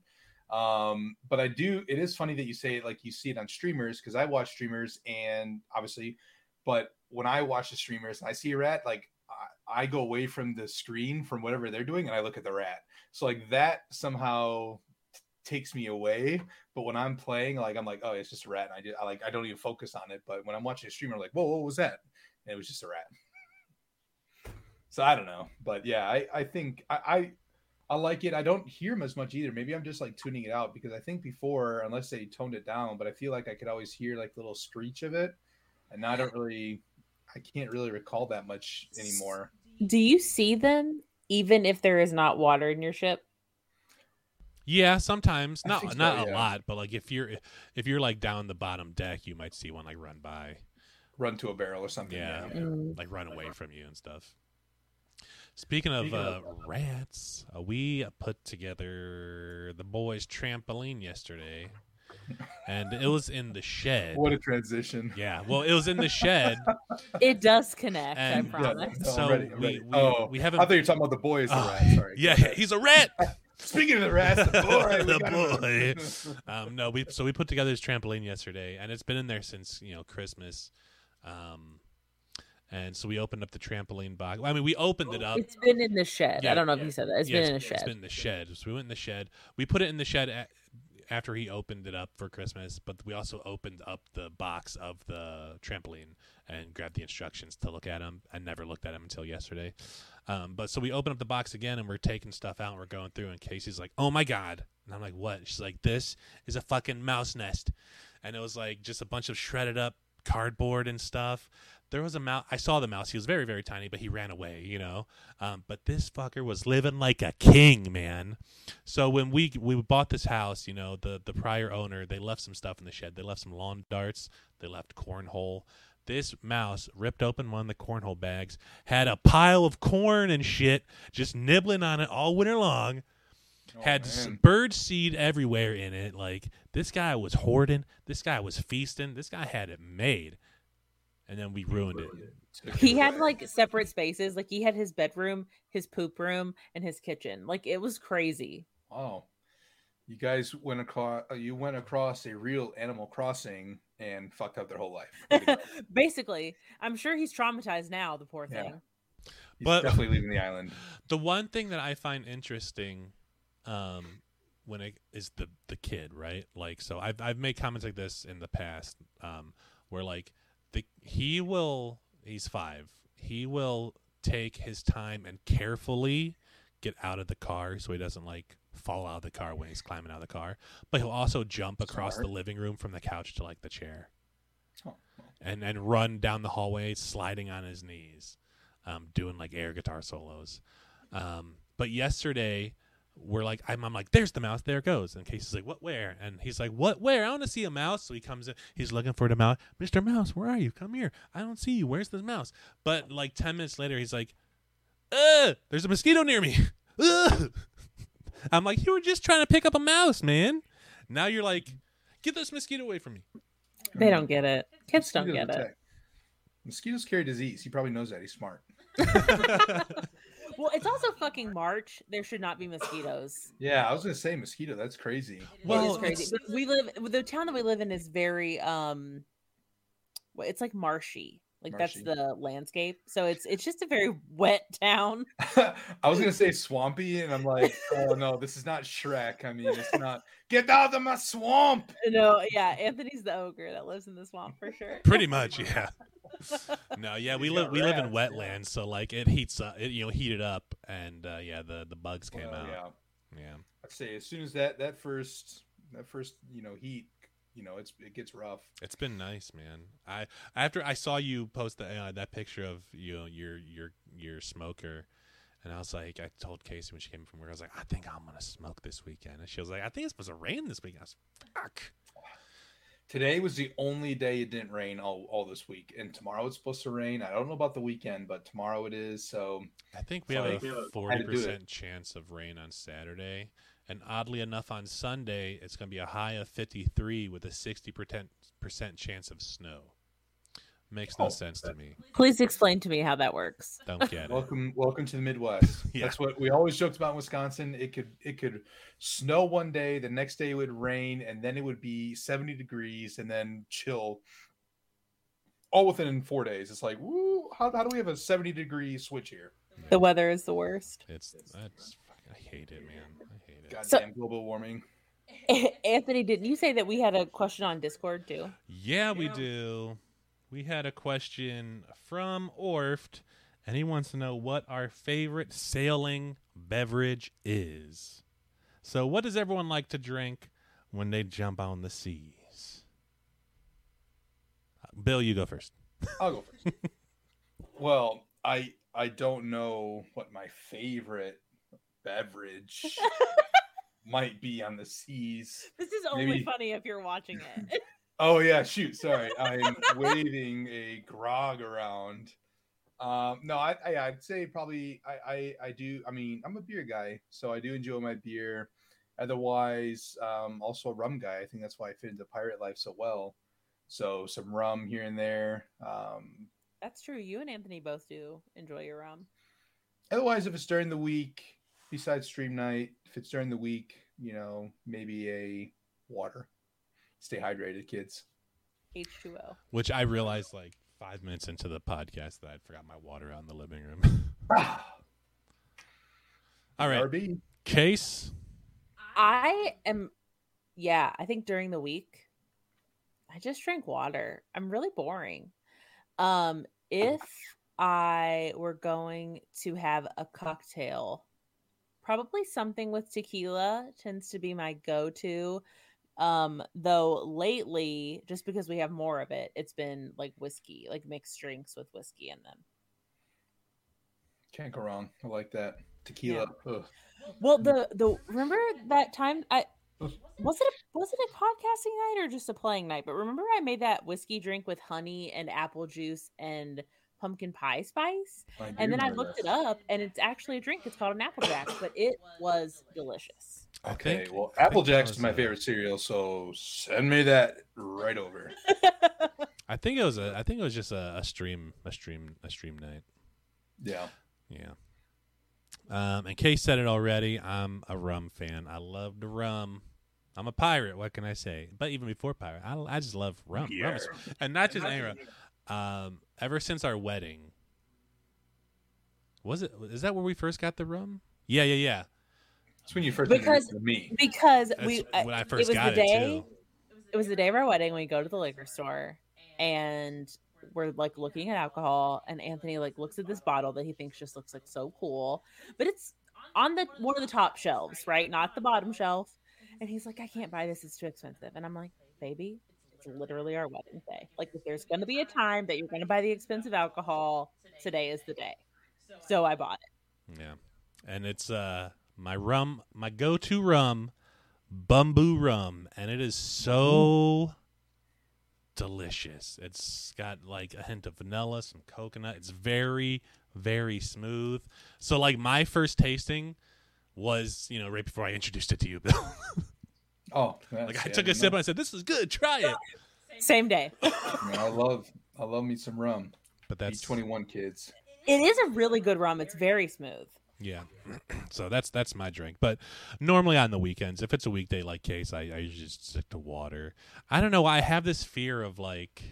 Um, but I do, it is funny that you say like you see it on streamers because I watch streamers and obviously, but when I watch the streamers and I see a rat, like I go away from the screen from whatever they're doing and I look at the rat. So like that somehow t- takes me away. But when I'm playing, like I'm like, oh, it's just a rat. And I, do, I like I don't even focus on it. But when I'm watching a streamer, I'm like, whoa, what was that? And it was just a rat. So I don't know, but yeah, I I think I, I I like it. I don't hear him as much either. Maybe I'm just like tuning it out because I think before, unless they toned it down, but I feel like I could always hear like little screech of it, and now I don't really, I can't really recall that much anymore. Do you see them even if there is not water in your ship? Yeah, sometimes I not so, not a yeah. lot, but like if you're if you're like down the bottom deck, you might see one like run by, Run to a barrel or something. Yeah. Mm. like run away from you and stuff. Speaking of Speaking uh, of- rats, uh, we put together the boys' trampoline yesterday, and it was in the shed. What a transition. Yeah, well, it was in the shed. [laughs] It does connect, And- I Yeah, promise. no, I'm So ready, I'm we- ready. we- oh, we haven't- I thought you were talking about the boys. The Oh, rat. Sorry. yeah, he's a rat. [laughs] Speaking of the rats, the [laughs] boy, The boy. um, no, we so we put together this trampoline yesterday, and it's been in there since you know Christmas. Um, and so we opened up the trampoline box. I mean, we opened it up. It's been in the shed. Yeah, I don't know yeah. if you said that. It's Yeah, been in the shed. It's been in the shed. So we went in the shed. We put it in the shed a after he opened it up for Christmas, but we also opened up the box of the trampoline and grabbed the instructions to look at them. I never looked at them until yesterday. Um, but so we open up the box again and we're taking stuff out and we're going through and Casey's like, "Oh my god." And I'm like, "What?" She's like, "This is a fucking mouse nest." And it was like just a bunch of shredded up cardboard and stuff. There was a mouse. I saw the mouse. He was very, very tiny, but he ran away, you know. Um, but this fucker was living like a king, man. So when we we bought this house, you know, the the prior owner they left some stuff in the shed. They left some lawn darts. They left cornhole. This mouse ripped open one of the cornhole bags, had a pile of corn and shit, just nibbling on it all winter long. Oh, had man. bird seed everywhere in it. Like this guy was hoarding. This guy was feasting. This guy had it made, and then we ruined it. He had [laughs] like separate spaces. Like he had his bedroom, his poop room, and his kitchen. Like it was crazy. Oh, you guys went across. You went across a real Animal Crossing and fucked up their whole life. Way to go. Basically, I'm sure he's traumatized now. The poor Yeah. thing. He's But- definitely leaving the island. The one thing that I find interesting, um, when it is the the kid, right? Like, so I've I've made comments like this in the past, um, where like the he will he's five, he will take his time and carefully get out of the car so he doesn't like fall out of the car when he's climbing out of the car, but he'll also jump across Smart. the living room from the couch to like the chair. Oh, and and run down the hallway sliding on his knees um, doing like air guitar solos. Um, but yesterday we're like I'm, I'm like there's the mouse there it goes and Casey's like what where and he's like what where I want to see a mouse so he comes in he's looking for the mouse Mr. Mouse where are you come here I don't see you where's the mouse but like 10 minutes later he's like uh there's a mosquito near me [laughs] Ugh. I'm like you were just trying to pick up a mouse man now you're like get this mosquito away from me They don't get it. Kids don't mosquitoes get it. Mosquitoes carry disease. He probably knows that. He's smart. [laughs] [laughs] Well, it's also fucking March. There should not be mosquitoes. Yeah, I was gonna say mosquito. That's crazy. Well, it is crazy. But we live the town that we live in is very um it's like marshy. Like Marshy. that's the landscape. So it's it's just a very [laughs] wet town. [laughs] I was gonna say [laughs] swampy, and I'm like, oh no, this is not Shrek. I mean, it's not. Get out of my swamp. No, yeah, Anthony's the ogre that lives in the swamp for sure. Pretty much, yeah. No, yeah, we live we live in wetlands, so like it heats up, it, you know, heated up, and uh, yeah, the the bugs came Well, out. yeah, Yeah. I'd say as soon as that that first that first you know heat, you know, it's it gets rough. it's been nice, man. I after I saw you post the, uh, that picture of you know your your your smoker, and I was like, I told Casey when she came from work, I was like, I think I'm gonna smoke this weekend, and she was like, I think it's supposed to rain this weekend. I was fuck. Today was the only day it didn't rain all, all this week, and tomorrow it's supposed to rain. I don't know about the weekend, but tomorrow it is. So I think we So have a forty had to do it. percent chance of rain on Saturday, and oddly enough, on Sunday it's going to be a high of fifty three with a sixty percent percent chance of snow. Makes no Oh, sense to me. Please explain to me how that works. Don't get it. welcome welcome to the Midwest. [laughs] Yeah. That's what we always joked about in Wisconsin. It could it could snow one day, the next day it would rain, and then it would be 70 degrees and then chill all within four days. It's like, woo, how, how do we have a 70 degree switch here? The weather is the worst. It's that's I hate it, man. I hate it. Goddamn global warming. [laughs] Anthony, didn't you say that we had a question on Discord too? Yeah, we do. We had a question from Orft, and he wants to know what our favorite sailing beverage is. So, what does everyone like to drink when they jump on the seas? Bill, you go first. I'll go first. [laughs] well, I I don't know what my favorite beverage [laughs] might be on the seas. This is only Maybe- funny if you're watching it. [laughs] Oh yeah, shoot. Sorry, I'm waving a grog around. Um, no, I, I I'd say probably I, I I do. I mean, I'm a beer guy, so I do enjoy my beer. Otherwise, um, also a rum guy. I think that's why I fit into pirate life so well. So some rum here and there. Um, That's true. You and Anthony both do enjoy your rum. otherwise, if it's during the week, besides stream night, if it's during the week, you know, maybe a water. Stay hydrated, kids. H2O. Which I realized like five minutes into the podcast that I'd forgot my water out in the living room. [sighs] All right, RB. case. I am, yeah, I think during the week, I just drink water. I'm really boring. Um, if I were going to have a cocktail, probably something with tequila tends to be my go to. Um, though lately, just because we have more of it, it's been like whiskey, like mixed drinks with whiskey in them. Can't go wrong. I like that. Tequila. Ugh. Well, the the remember that time I was it a, was it a podcasting night or just a playing night? But remember I made that whiskey drink with honey and apple juice and pumpkin pie spice, and then I looked this. it up, and it's actually a drink. It's called an applejack, but it was delicious. Okay, think- well, I think Apple that Jacks was is my a- favorite cereal, so send me that right over. [laughs] I think it was a. I think it was just a, a stream, a stream, a stream night. Yeah. Yeah. Um, and Kay said it already. I'm a rum fan. I love the rum. I'm a pirate. What can I say? But even before pirate, I, I just love rum. Rum is- and not just any rum. Um, ever since our wedding, was it? Is that where we first got the rum? Yeah, yeah, yeah. It's when you first Because- introduced me. because That's we when I uh, first it was got the it, day too. it was the day of our wedding we go to the liquor store and we're like looking at alcohol and anthony like looks at this bottle that he thinks just looks like so cool but it's on the one of the top shelves right not the bottom shelf and he's like i can't buy this it's too expensive and i'm like baby it's literally our wedding day like if there's going to be a time that you're going to buy the expensive alcohol today is the day so i bought it Yeah. And it's uh my rum, my go-to rum, Bumbu rum, and it is so delicious. It's got like a hint of vanilla, some coconut. It's very very smooth. So like my first tasting was, you know, right before I introduced it to you, Bill. [laughs] Oh, like I took a sip and. I said, "This is good. Try it." same day Man, I love, I love me some rum. But that's That's 21 kids. it is a really good rum it's very smooth Yeah. [clears throat] so that's that's my drink. But normally on the weekends, if it's a weekday like case, I, I usually just stick to water. I don't know I have this fear of like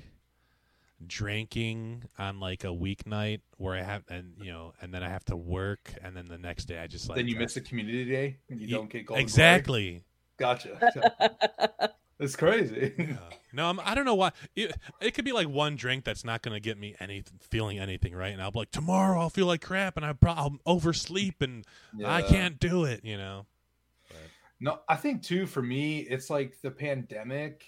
drinking on like a weeknight where I have and you know and then I have to work and then the next day I just like then you miss the community day and you Ye- don't get golden glory. Exactly. Gotcha. [laughs] [laughs] It's crazy. Yeah. No, I'm, I don't know why. It, it could be like one drink that's not going to get me any feeling anything right, and I'll be like tomorrow I'll feel like crap, and I pro- I'll oversleep, and I can't do it. You know. No, I think too for me, it's like the pandemic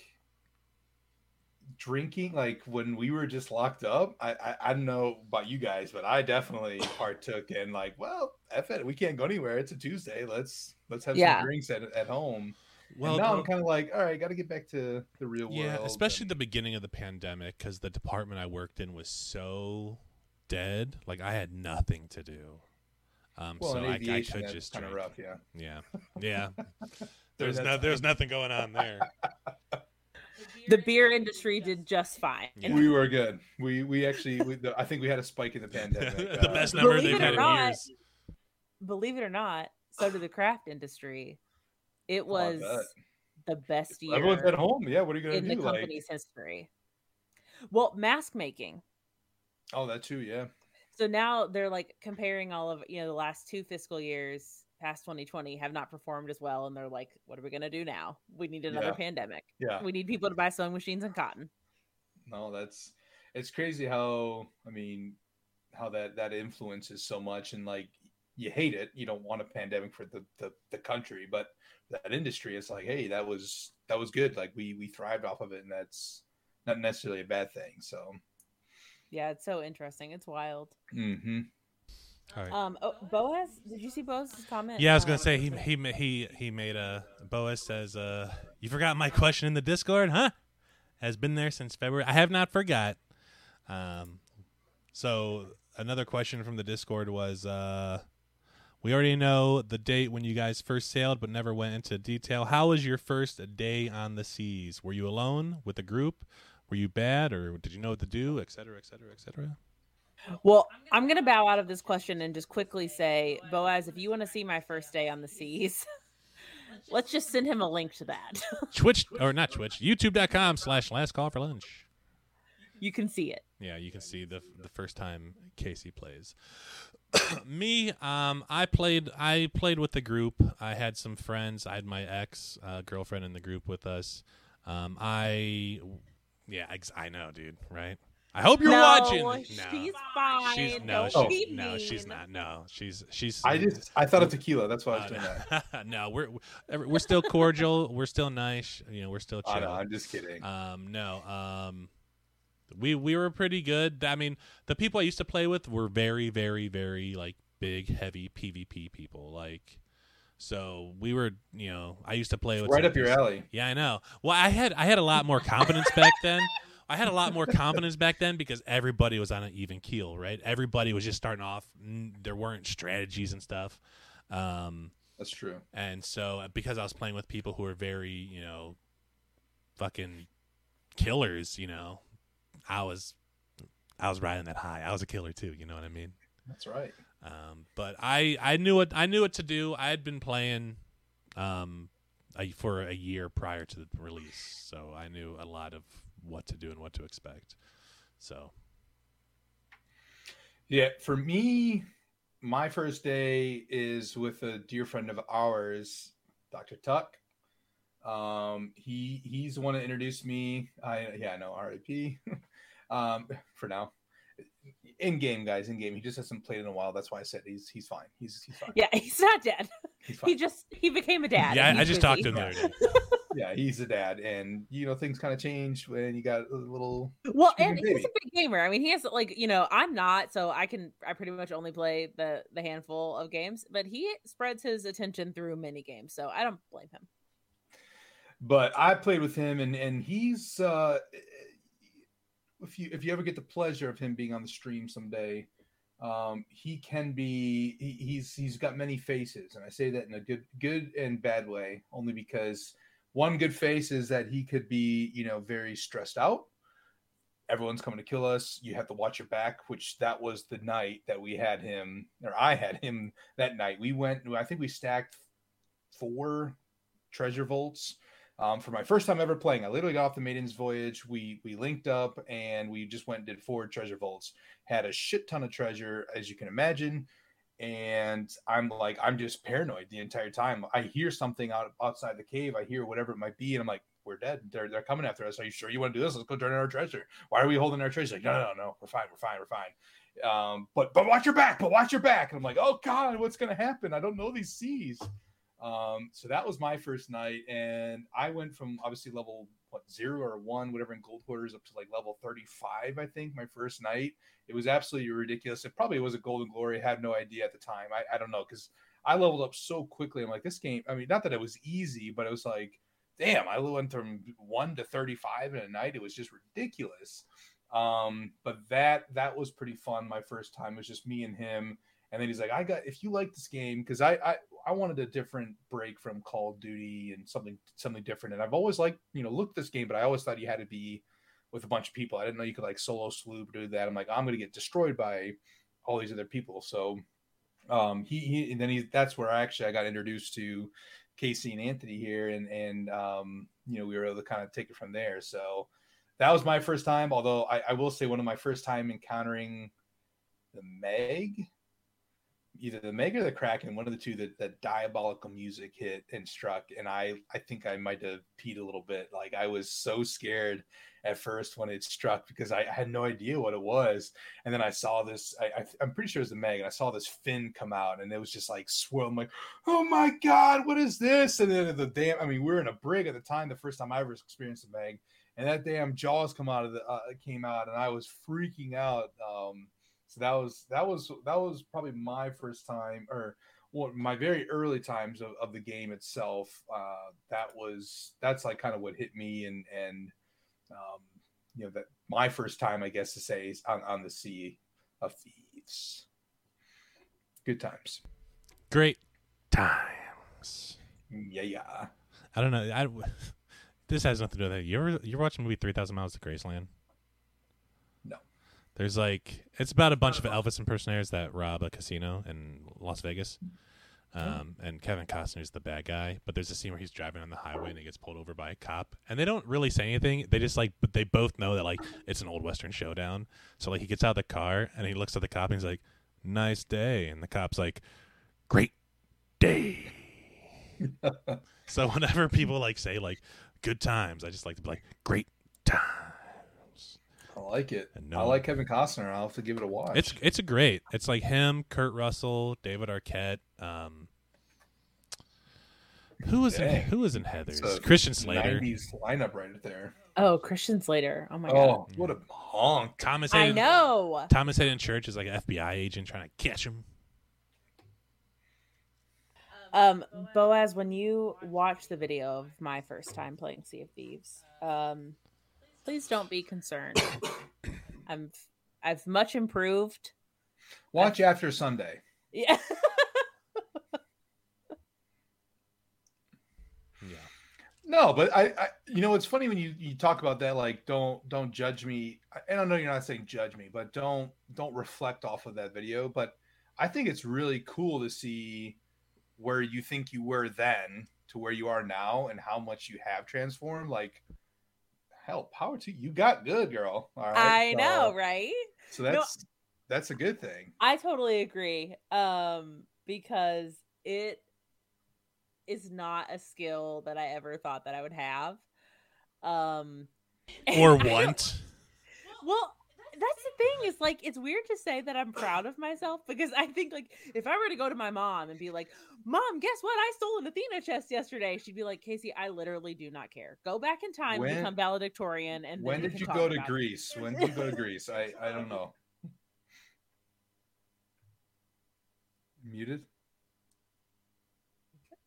drinking. Like when we were just locked up, I I, I don't know about you guys, but I definitely [laughs] partook in like, well, F it, we can't go anywhere. It's a Tuesday. Let's let's have Yeah. some drinks at at home. Well, and now no- I'm kind of like, all right, got to get back to the real world. Yeah, especially and- the beginning of the pandemic because the department I worked in was so dead. Like I had nothing to do. Um, well, so in I, I could just kind of drink. rough. Yeah. Yeah, yeah. [laughs] There's no, there's nothing going on there. [laughs] the beer industry did just fine Yeah. We were good. We we actually, we, the, I think we had a spike in the pandemic. [laughs] the Uh, best number they've it or had in not, years. believe it or not, so did the craft industry. It was the best year Everyone's at home. Yeah. What are you gonna do? in the do? Like, company's history. Well, mask making. Oh, that too, yeah. So now they're like comparing all of you know the last two fiscal years past 2020 have not performed as well, and they're like, "What are we gonna do now? We need another Yeah. pandemic. Yeah. We need people to buy sewing machines and cotton." No, that's it's crazy how I mean how that that influences so much and like you hate it. You don't want a pandemic for the the, the country, but that industry it's like, hey, that was that was good. Like we we thrived off of it and that's not necessarily a bad thing. So Yeah, it's so interesting. It's wild. hmm All right. Um, oh, Boaz, did you see Boaz's comment? Yeah, I was gonna say he he he he made a Boaz says uh you forgot my question in the Discord, huh? Has been there since February. I have not forgot. Um, so another question from the Discord was uh we already know the date when you guys first sailed, but never went into detail. How was your first day on the seas? Were you alone with a group? Were you bad, or did you know what to do, et cetera, et cetera, et cetera? Well, I'm gonna bow out of this question and just quickly say, Boaz, if you want to see my first day on the seas, [laughs] [laughs] let's just send him a link to that. [laughs] Twitch or not Twitch? YouTube.com slash Last Call for Lunch. you can see it. Yeah, you can see the the first time Casey plays. [coughs] Me, um, I played. I played with the group. I had some friends. I had my ex uh, girlfriend in the group with us. Um, I, yeah, ex- I know, dude. Right? I hope you're no, watching. No, she's fine. she's no, Don't she's, be no, she's not. No, she's she's. I just I thought of tequila. That's why I was uh, doing that. [laughs] no, we're we're we're still cordial. We're still nice. You know, we're still chill. I know, I'm just kidding. Um, no. Um, we we were pretty good. I mean, the people I used to play with were very, very, very like big, heavy PvP people. Like, so we were, you know, I used to play with right up your alley. Yeah, I know. Well, I had I had a lot more confidence back then. I had a lot more confidence back then because everybody was on an even keel, right? Everybody was just starting off. There weren't strategies and stuff. Um, That's true. and so uh, because I was playing with people who were very, you know, fucking killers, you know, I was I was riding that high. I was a killer too, you know what I mean? That's right. Um, but I I knew what I knew what to do. I had been playing um a, for a year prior to the release, so I knew a lot of what to do and what to expect. So, Yeah, for me, my first day is with a dear friend of ours, Dr. Tuck. Um, he he's the one that introduced me. I yeah, I know RIP. [laughs] um, for now. In game, guys, in game. He just hasn't played in a while. That's why I said he's he's fine. He's he's fine. Yeah, he's not dead. He's fine. He just he became a dad. yeah, I, I he's just talked to him the other day. [laughs] yeah, he's a dad, and you know things kind of change when you got a little. Well, Screaming and he's a big gamer. I mean, he has like you know, I'm not, so I can I pretty much only play the the handful of games, but he spreads his attention through many games, so I don't blame him. but I played with him, and and he's uh, if you if you ever get the pleasure of him being on the stream someday, um, he can be he, he's he's got many faces, and I say that in a good good and bad way, only because one good face is that he could be you know very stressed out. Everyone's coming to kill us. You have to watch your back, which that was the night that we had him, or I had him that night. We went, I think we stacked four treasure vaults um, for my first time ever playing. I literally got off the Maiden's Voyage. We we linked up and we just went and did four treasure vaults. Had a shit ton of treasure, as you can imagine. And I'm like, I'm just paranoid the entire time. I hear something out outside the cave. I hear whatever it might be, and I'm like, we're dead. They're they're coming after us. Are you sure you want to do this? Let's go turn in our treasure. Why are we holding our treasure? Like, no, no, no, no. We're fine. We're fine. We're fine. Um, but but watch your back. But watch your back. And I'm like, oh god, what's gonna happen? I don't know these seas. Um, so that was my first night, and I went from obviously level what zero or one, whatever in Gold Hoarders, up to like level 35, I think, my first night. It was absolutely ridiculous. It probably was a golden glory. I had no idea at the time. I, I don't know, because I leveled up so quickly. I'm like, this game, I mean, not that it was easy, but it was like, damn, I went from one to 35 in a night. It was just ridiculous. Um, but that that was pretty fun. My first time it was just me and him. And then he's like, I got if you like this game, because I, I I wanted a different break from Call of Duty and something something different. And I've always liked, you know, looked this game, but I always thought you had to be with a bunch of people. I didn't know you could like solo sloop do that. I'm like, I'm gonna get destroyed by all these other people. So um he, he and then he that's where I actually I got introduced to Casey and Anthony here and and um you know we were able to kind of take it from there. So that was my first time. Although I, I will say one of my first time encountering the Meg, either the Meg or the Kraken, one of the two that that diabolical music hit and struck, and I I think I might have peed a little bit. Like I was so scared at first when it struck because I had no idea what it was, and then I saw this. I, I am pretty sure it was the Meg, and I saw this fin come out, and it was just like swirl. I'm like, oh my god, what is this? And then the damn. I mean, we were in a brig at the time. The first time I ever experienced a Meg, and that damn jaws come out of the uh, came out, and I was freaking out. Um, so that was that was that was probably my first time or well, my very early times of, of the game itself. Uh, that was that's like kind of what hit me and and um, you know that my first time I guess to say is on, on the Sea of Thieves. Good times. Great times. Yeah, yeah. I don't know. I, [laughs] this has nothing to do with that. You ever you ever watch the movie Three Thousand Miles to Graceland? There's like it's about a bunch of Elvis impersonators that rob a casino in Las Vegas. Um, and Kevin Costner's the bad guy, but there's a scene where he's driving on the highway and he gets pulled over by a cop, and they don't really say anything. They just like, but they both know that like it's an old western showdown. So like he gets out of the car and he looks at the cop and he's like, "Nice day," and the cop's like, "Great day." [laughs] so whenever people like say like good times, I just like to be like, "Great times." I like it. And no- I like Kevin Costner. I'll have to give it a watch. It's it's a great. It's like him, Kurt Russell, David Arquette. Um, who was in, Dang. who was in Heathers? It's a Christian Slater, 90s lineup right there. Oh, Christian Slater. Oh my god. Oh, what a honk! Thomas. I know. Thomas Haden Church is like an FBI agent trying to catch him. Um, Boaz, when you watch the video of my first time playing Sea of Thieves, um, please don't be concerned. [coughs] I'm I've much improved. Watch after Sunday. Yeah. [laughs] Yeah. No, but I, I, you know, it's funny when you you talk about that. Like, don't don't judge me. And I know you're not saying judge me, but don't don't reflect off of that video. But I think it's really cool to see where you think you were then to where you are now, and how much you have transformed. Like, hell, power to you. You got good, girl. All right. I So- know, right? So that's that's a good thing. I totally agree. Um, because it is not a skill that I ever thought that I would have. Um Or [laughs] want. Well, that's the thing is like it's weird to say that I'm proud of myself because I think like if I were to go to my mom and be like, "Mom, guess what? I stole an Athena chest yesterday." She'd be like, "Casey, I literally do not care. Go back in time, When- become valedictorian, and When did you go to about it." Greece? When did you go to Greece? I I don't know. [laughs] Muted.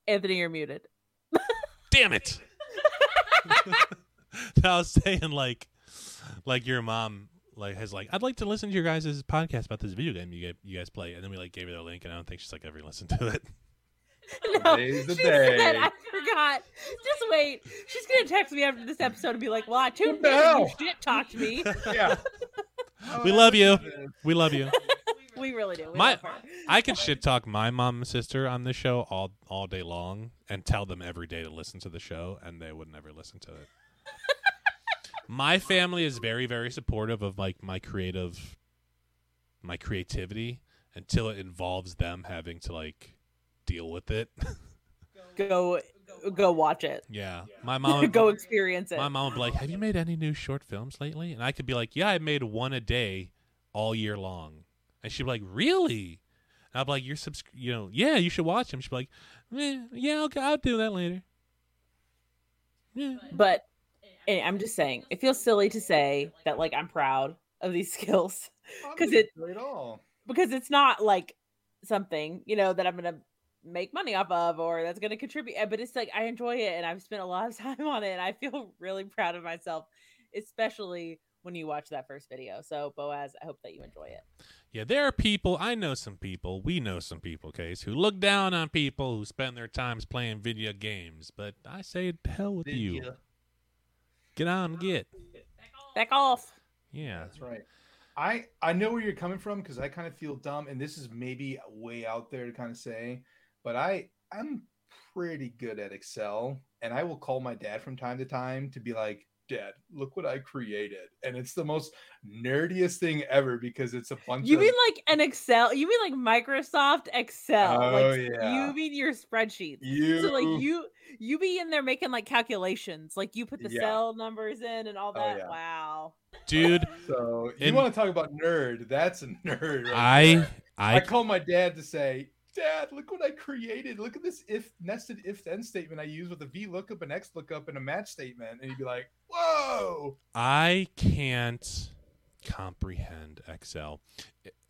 Anthony, you're muted. Damn it! [laughs] [laughs] I was saying like, like your mom like has like I'd like to listen to your guys' podcast about this video game you guys, you guys play, and then we like gave her the link, and I don't think she's like ever listened to it. [laughs] no, Today's the she said. I forgot. Just wait. She's gonna text me after this episode and be like, "Well, I tuned the in. and You hell? shit talked me. [laughs] Yeah. [laughs] we love you. We love you. we really do. We My- I could shit talk my mom and sister on this show all all day long and tell them every day to listen to the show, and they would never listen to it. My family is very very supportive of like my creative, my creativity until it involves them having to like deal with it. [laughs] Go, go watch it. yeah, my mom. [laughs] go experience it. My mom would be like, "Have you made any new short films lately?" And I could be like, "Yeah, I made one a day, all year long." And she'd be like, "Really?" And I'd be like, "You're subs, you know, yeah, you should watch them." She'd be like, eh, "Yeah, okay, I'll do that later." Yeah, but eh, I'm just saying, it feels silly to say that like I'm proud of these [laughs] skills because it at all. because it's not like something you know that I'm gonna make money off of or that's gonna contribute. eh, But it's like I enjoy it and I've spent a lot of [laughs] time on it and I feel really proud of myself, especially when you watch that first video. So Boaz, I hope that you enjoy it. yeah. There are people. I know some people. We know some people, case who look down on people who spend their times playing video games. But I say, to hell with you. Get on, get. Back off. Yeah. That's right. I I know where you're coming from because I kind of feel dumb, and this is maybe way out there to kind of say, but I I'm pretty good at Excel, and I will call my dad from time to time to be like, Dad, look what I created. And it's the most nerdiest thing ever because it's a bunch You of mean like an Excel? You mean like Microsoft Excel? Oh, like yeah. you mean your spreadsheets? you So like you you be in there making like calculations, like you put the Yeah. cell numbers in and all Oh, that. yeah. Wow. dude. so you in- want to talk about nerd? That's a nerd. Right I there. I I called my dad to say, Dad, look what I created. Look at this if nested if then statement I use with a VLOOKUP, an XLOOKUP, and a match statement. And he'd be like, Whoa. I can't comprehend Excel.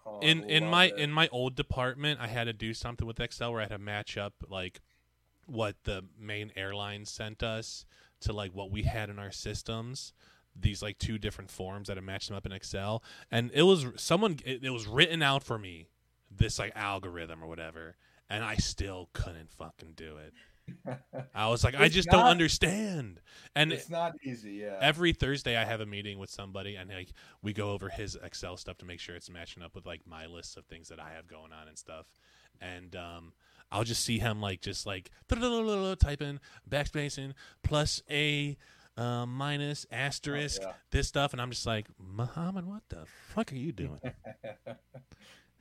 Oh, in in my it. in my old department, I had to do something with Excel where I had to match up like what the main airline sent us to like what we had in our systems. These like two different forms that I matched them up in Excel, and it was someone. It, it was written out for me, this like algorithm or whatever, and I still couldn't fucking do it. I was like, I just don't understand. And it's not easy, yeah. every Thursday I have a meeting with somebody and like we go over his Excel stuff to make sure it's matching up with like my lists of things that I have going on and stuff. And um I'll just see him like just like [laughs] typing backspacing plus a uh, minus asterisk yeah. this stuff and I'm just like Muhammad what the fuck are you doing? [laughs]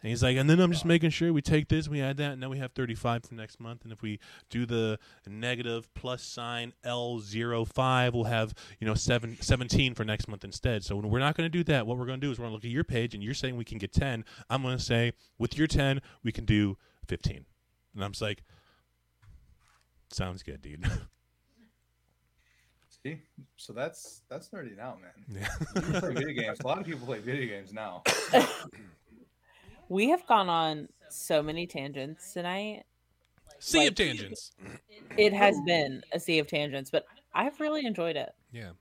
And he's like, and then I'm just making sure we take this, we add that, and then we have 35 for next month. And if we do the negative plus sign L05, we'll have, you know, seven, 17 for next month instead. So we're not going to do that. What we're going to do is we're going to look at your page, and you're saying we can get 10. I'm going to say, with your 10, we can do 15. And I'm just like, sounds good, dude. [laughs] See? So that's that's nerdy now, man. yeah. You play video games. A lot of people play video games now. [laughs] We have gone on so many tangents tonight. Sea Like- of tangents. It has been a sea of tangents, but I've really enjoyed it. Yeah.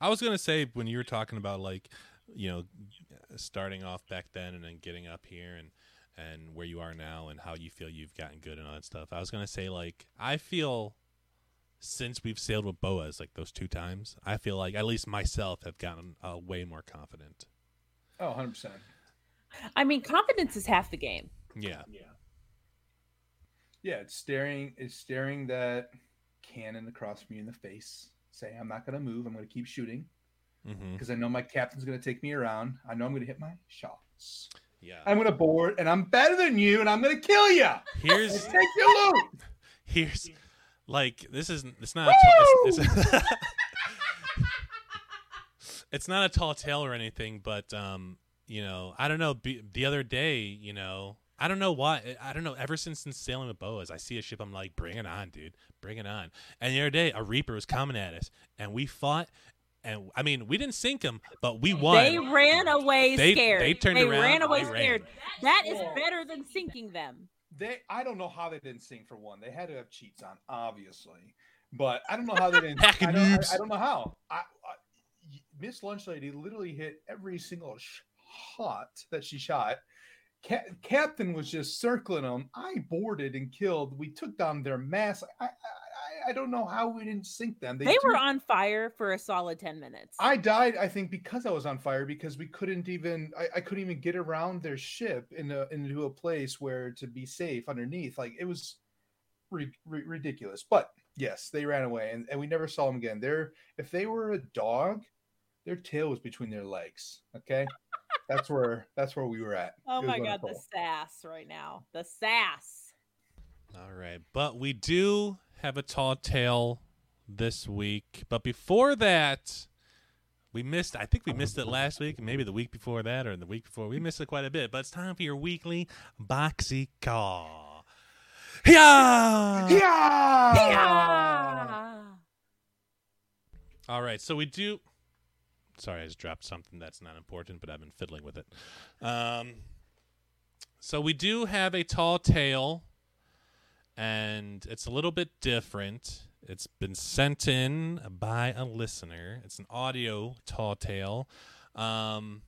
I was going to say when you were talking about like, you know, starting off back then and then getting up here and and where you are now and how you feel you've gotten good and all that stuff. I was going to say like I feel since we've sailed with Boaz like those two times, I feel like at least myself have gotten uh, way more confident. Oh, 100 percent. I mean, confidence is half the game. Yeah. Yeah, Yeah, it's staring it's staring that cannon across from you in the face. Say, I'm not gonna move, I'm gonna keep shooting. Mhm. Because I know my captain's gonna take me around. I know I'm gonna hit my shots. Yeah. I'm gonna board and I'm better than you and I'm gonna kill you. Here's Take your loot. [laughs] here's like this isn't it's not a it's, it's, [laughs] it's not a tall tale or anything but um you know i don't know be, the other day you know i don't know why i don't know ever since since sailing with boaz i see a ship i'm like bring it on dude bring it on and the other day a reaper was coming at us and we fought and i mean we didn't sink him but we won They ran away They- scared. they turned They around, ran away they ran. scared. That is better than sinking them. They I don't know how they didn't sink for one. They had to have cheats on, obviously. But I don't know how they didn't [laughs] Pack I, don't, I, noobs. I don't know how. I, I Miss Lunch Lady literally hit every single shot that she shot. Ca- Captain was just circling them. I boarded and killed. We took down their mass. I I, I, don't know how we didn't sink them. They, threw- were on fire for a solid 10 minutes. I died, I think, because I was on fire because we couldn't even I, I couldn't even get around their ship in a, into a place where to be safe underneath. Like it was ri- ri- ridiculous. But yes, they ran away and, and we never saw them again. They're if they were a dog, their tail was between their legs. Okay. That's where that's where we were at. oh my god, the sass right now. The sass. All right, but we do have a tall tale this week. But before that, we missed. I think we missed it last week, maybe the week before that, or the week before. We missed it quite a bit. But it's time for your weekly boxy call. Yeah. Yeah. Yeah. All right, so we do. Sorry, I just dropped something that's not important, but I've been fiddling with it. Um, so we do have a tall tale, and it's a little bit different. It's been sent in by a listener. It's an audio tall tale. Um,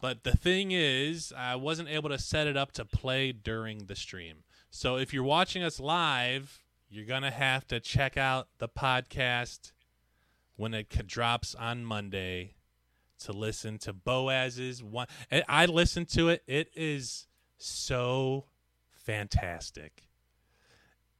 but the thing is, I wasn't able to set it up to play during the stream. So if you're watching us live, you're going to have to check out the podcast when it drops on Monday to listen to Boaz's one. I listened to it. It is so fantastic.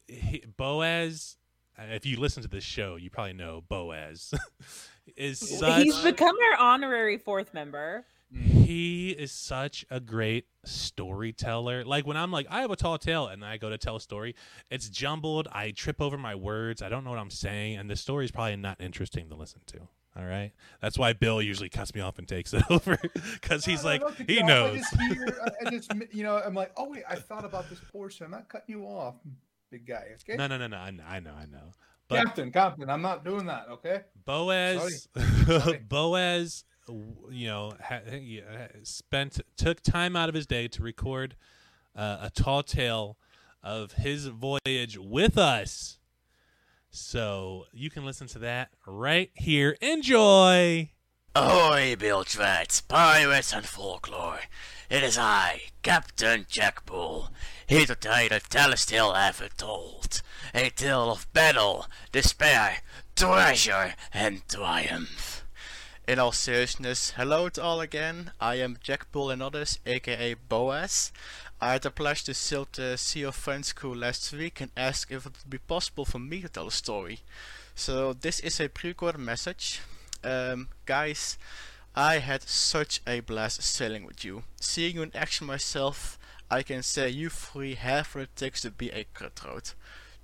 He, Boaz if you listen to this show, you probably know Boaz [laughs] is such He's become our honorary fourth member. Mm. he is such a great storyteller. Like when I'm like, I have a tall tale and I go to tell a story, it's jumbled. I trip over my words. I don't know what I'm saying, and the story is probably not interesting to listen to. All right, that's why Bill usually cuts me off and takes it [laughs] over because he's No, no, like, don't cut he off. knows. I just, hear, I- just, you know, I'm like, oh wait, I thought about this portion. I'm not cutting you off, big guy. Okay, No, no, no, no. I know, I know, I know. But Captain, Captain, I'm not doing that. Okay. Boaz, Sorry. [laughs] Boaz, w- you know, ha- spent took time out of his day to record uh, a tall tale of his voyage with us. So you can listen to that right here. Enjoy. Ahoy, Bilgewads, pirates and folklore. It is I, Captain Jack Bull, here to tell you the tallest tale ever told. A tale of battle, despair, treasure, and triumph. In all seriousness, hello to all again. I am Jack Bull and others, aka Boaz. I had the pleasure to sail the Sea of Friends crew last week and asked if it would be possible for me to tell a story. So this is a pre-recorded message. Um, guys, I had such a blast sailing with you. Seeing you in action myself, I can say you three have what it takes to be a cutthroat.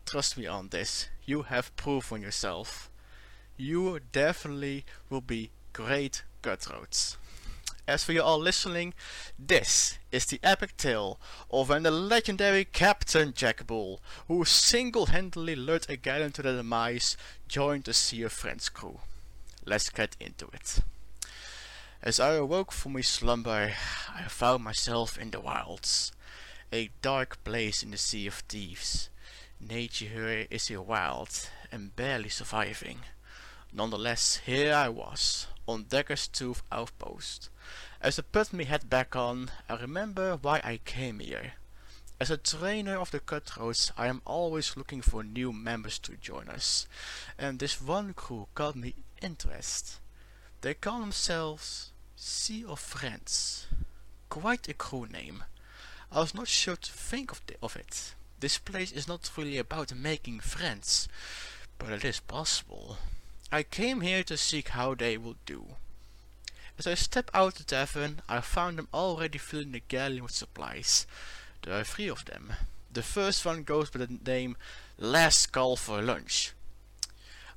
Trust me on this. You have proven yourself. You definitely will be great cutthroats. As for you all listening, this is the epic tale of when the legendary Captain Jack Bull, who single-handedly lured a galleon to the demise, joined the Sea of Friends crew. Let's get into it. As I awoke from my slumber, I found myself in the wilds, a dark place in the Sea of Thieves. Nature here is wild and barely surviving. Nonetheless, here I was, on Dagger's Tooth outpost. As I put my hat back on, I remember why I came here. As a trainer of the cutthroats, I am always looking for new members to join us, and this one crew caught me interest. They call themselves Sea of Friends. Quite a crew name. I was not sure to think of, the, of it. This place is not really about making friends, but it is possible. I came here to seek how they will do. As I stepped out the tavern, I found them already filling the galleon with supplies. There are three of them. The first one goes by the name Last Call for Lunch.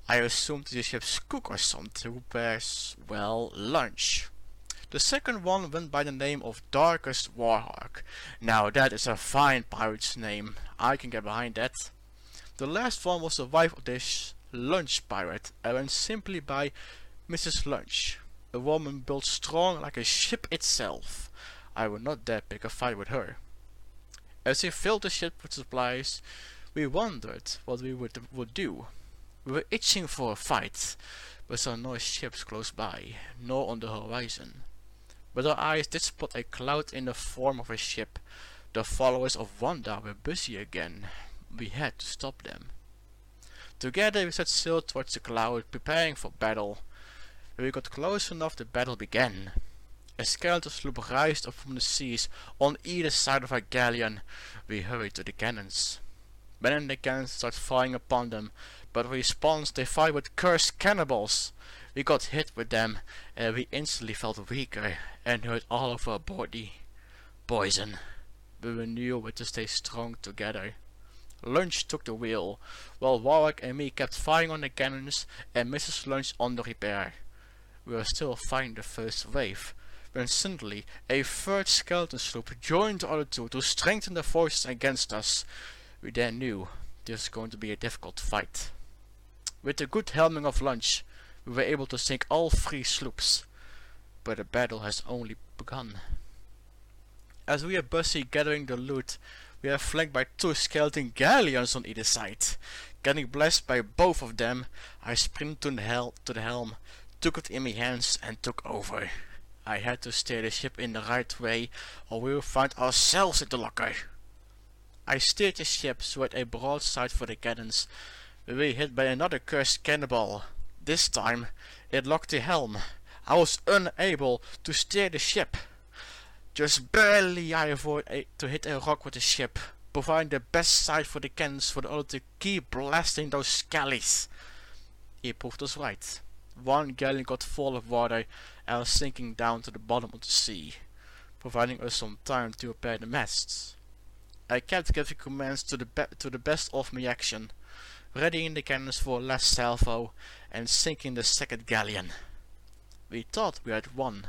I assumed the ship's cook or something who prepares, well, lunch. The second one went by the name of Darkest Warhawk. Now that is a fine pirate's name. I can get behind that. The last one was the wife of this lunch pirate uh, and went simply by Mrs. Lunch. A woman built strong like a ship itself. I would not dare pick a fight with her. As he filled the ship with supplies, we wondered what we would, would do. We were itching for a fight, but saw no ships close by, nor on the horizon. But our eyes did spot a cloud in the form of a ship. The followers of Wanda were busy again. We had to stop them. Together we set sail towards the cloud, preparing for battle. When we got close enough, the battle began. A skeleton sloop rised up from the seas on either side of our galleon. We hurried to the cannons. Men in the cannons started firing upon them, but in response they fired with cursed cannonballs. We got hit with them, and we instantly felt weaker and hurt all over our body. Poison. We knew we had to stay strong together. Lunch took the wheel, while Warhawk and me kept firing on the cannons and Mrs. Lunch on the repair. We were still fighting the first wave, when suddenly a third skeleton sloop joined the other two to strengthen their forces against us. We then knew this was going to be a difficult fight. With the good helming of Lunch, we were able to sink all three sloops, but the battle has only begun. As we are busy gathering the loot, we are flanked by two skeleton galleons on either side. Getting blessed by both of them, I sprinted to the, hel to the helm, took it in my hands and took over. I had to steer the ship in the right way or we would find ourselves in the locker. I steered the ship so a broadside for the cannons. We were hit by another cursed cannibal. This time, it locked the helm. I was unable to steer the ship. Just barely I avoided to hit a rock with the ship. providing the best site for the cannons for the other to keep blasting those skellies. He proved us right. One galleon got full of water and was sinking down to the bottom of the sea, providing us some time to repair the masts. I kept giving commands to the to the best of my action, readying the cannons for a last salvo and sinking the second galleon. We thought we had won,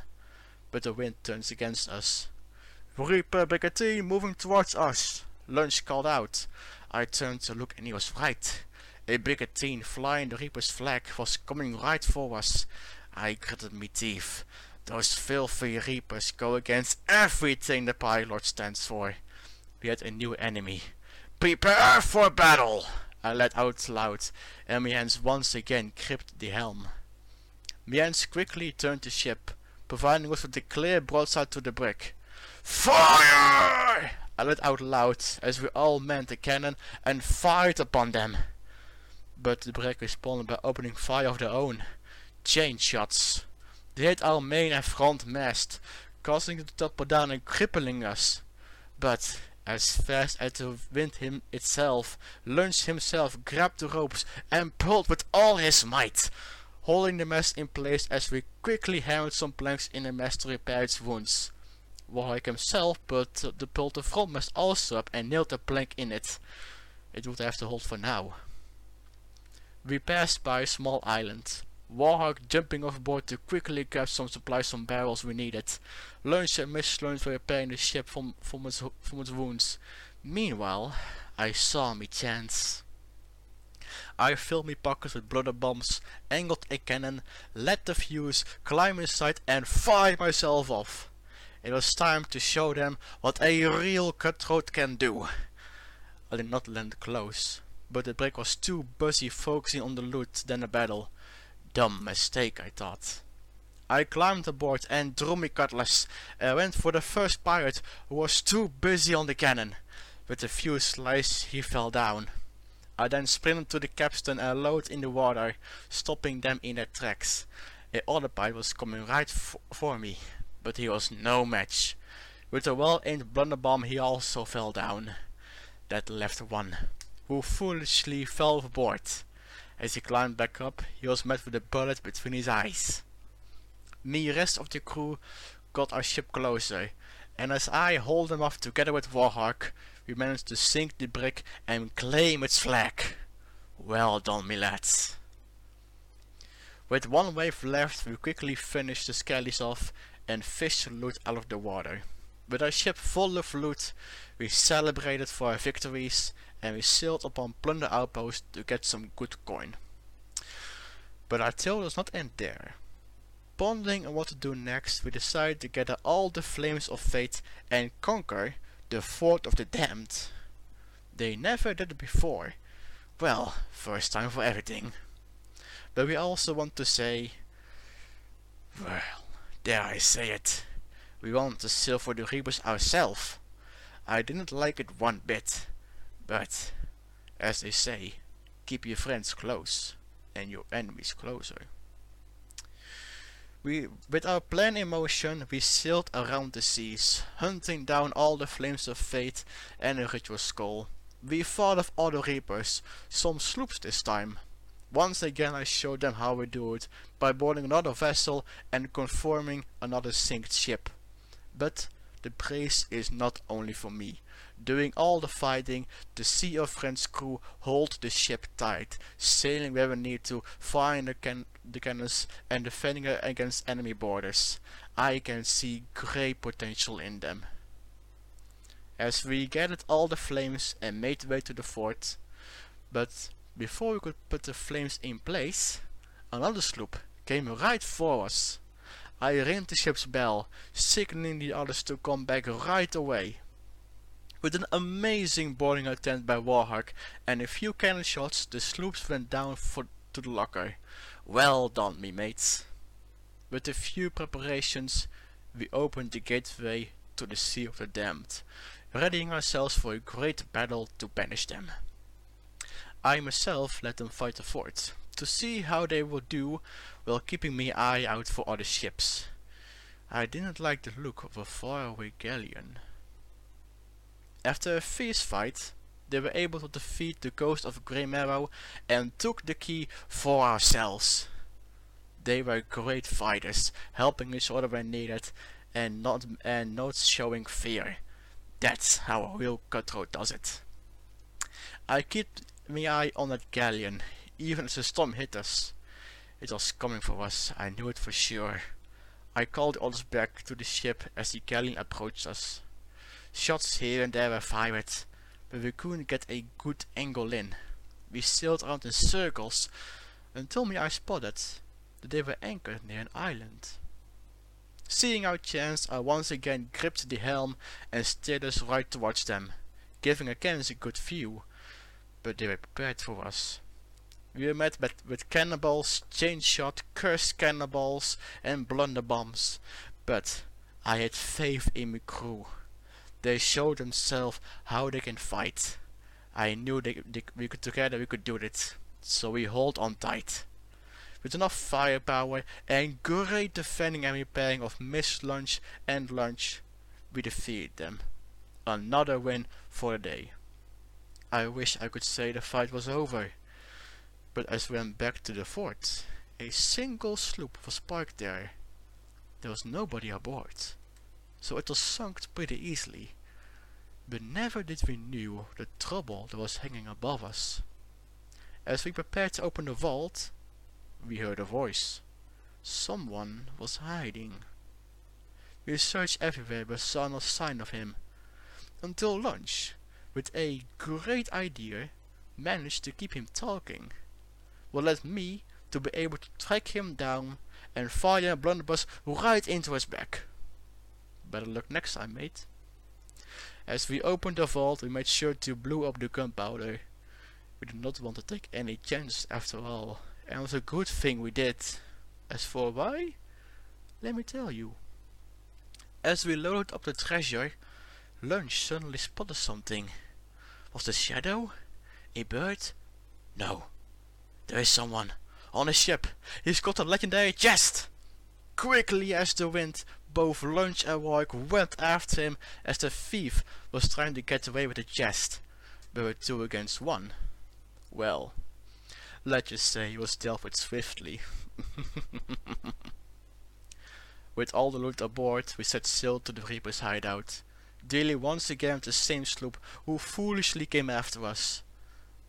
but the wind turns against us. Reaper Brigadier moving towards us. Lunch called out. I turned to look and he was right. A brigantine flying the Reaper's flag was coming right for us. I gritted my teeth. Those filthy Reapers go against everything the pilot stands for. We had a new enemy. Prepare for battle! I let out loud, and my hands once again gripped the helm. My hands quickly turned the ship, providing us with a clear broadside to the brig. Fire! I let out loud as we all manned the cannon and fired upon them. But the brig responded by opening fire of their own. Chain shots. They hit our main and front mast, causing it to topple down and crippling us. But as fast as the wind him itself, Lunch himself grabbed the ropes and pulled with all his might, holding the mast in place as we quickly hammered some planks in the mast to repair its wounds. Warhawk himself put the pulled the front mast also up and nailed a plank in it. It would have to hold for now. We passed by a small island. Warhawk jumping overboard to quickly grab some supplies from barrels we needed. Lunch and Miss Lunch were repairing the ship from, from, its, from its wounds. Meanwhile, I saw me chance. I filled my pockets with blunder bombs, angled a cannon, let the fuse, climbed inside and fired myself off. It was time to show them what a real cutthroat can do. I did not land close, but the brig was too busy focusing on the loot than the battle. Dumb mistake, I thought. I climbed aboard and drew my cutlass and went for the first pirate who was too busy on the cannon. With a few slices he fell down. I then sprinted to the capstan and lowered in the water, stopping them in their tracks. A other pirate was coming right for me, but he was no match. With a well-aimed blunderbomb he also fell down. That left one, who foolishly fell overboard. As he climbed back up, he was met with a bullet between his eyes. Me rest of the crew got our ship closer, and as I hauled them off together with Warhawk, we managed to sink the brig and claim its flag. Well done, me lads. With one wave left, we quickly finished the skellies off and fished loot out of the water. With our ship full of loot, we celebrated for our victories and we sailed upon plunder outposts to get some good coin. But our tale does not end there. Pondering on what to do next, we decided to gather all the flames of fate and conquer the Fort of the Damned. They never did it before. Well, first time for everything. But we also want to say, well, Dare I say it? We want to sail for the Rebus ourselves. I didn't like it one bit, but, as they say, keep your friends close and your enemies closer. We, with our plan in motion, we sailed around the seas, hunting down all the flames of fate and a ritual skull. We fought off other reapers, some sloops this time, once again I showed them how we do it, by boarding another vessel and conforming another sinked ship. But the praise is not only for me. Doing all the fighting, the Sea of Friends crew hold the ship tight, sailing where we need to, firing the, can the cannons and defending it against enemy boarders. I can see great potential in them. As we gathered all the flames and made way to the fort, but before we could put the flames in place, another sloop came right for us. I ring the ship's bell, signaling the others to come back right away. With an amazing boarding attempt by Warhawk and a few cannon shots, the sloops went down for, to the locker. Well done, me mates. With a few preparations, we opened the gateway to the Sea of the Damned, readying ourselves for a great battle to banish them. I myself let them fight the fort, to see how they would do while keeping my eye out for other ships. I didn't like the look of a faraway galleon. After a fierce fight, they were able to defeat the ghost of Graymarrow and took the key for ourselves. They were great fighters, helping each other when needed, and not and not showing fear. That's how a real cutthroat does it. I kept my eye on that galleon, even as the storm hit us. It was coming for us, I knew it for sure. I called the others back to the ship as the galleon approached us. Shots here and there were fired, but we couldn't get a good angle in. We sailed around in circles until me I spotted that they were anchored near an island. Seeing our chance, I once again gripped the helm and steered us right towards them, giving Akens a good view, but they were prepared for us. We were met with cannonballs, chain shot, cursed cannonballs, and blunderbombs, but I had faith in my crew. They showed themselves how they can fight. I knew they, they, we could together we could do it, so we hold on tight. With enough firepower and great defending and repairing of missed lunch and lunch, we defeated them. Another win for the day. I wish I could say the fight was over, but as we went back to the fort, a single sloop was parked there. There was nobody aboard, so it was sunk pretty easily. But never did we knew the trouble that was hanging above us. As we prepared to open the vault, we heard a voice. Someone was hiding. We searched everywhere but saw no sign of him. Until lunch, with a great idea, managed to keep him talking. What led me to be able to track him down and fire a blunderbuss right into his back. Better luck next time, mate. As we opened the vault, we made sure to blow up the gunpowder. We did not want to take any chances after all, and it was a good thing we did. As for why, let me tell you. As we loaded up the treasure, Lunch suddenly spotted something. Was the shadow? A bird? No. There is someone. On a ship. He's got a legendary chest! Quickly as the wind, both Lunch and Rourke went after him as the thief was trying to get away with the chest. But with two against one. Well, let's just say he was dealt with swiftly. [laughs] with all the loot aboard, we set sail to the Reaper's hideout, dealing once again with the same sloop who foolishly came after us.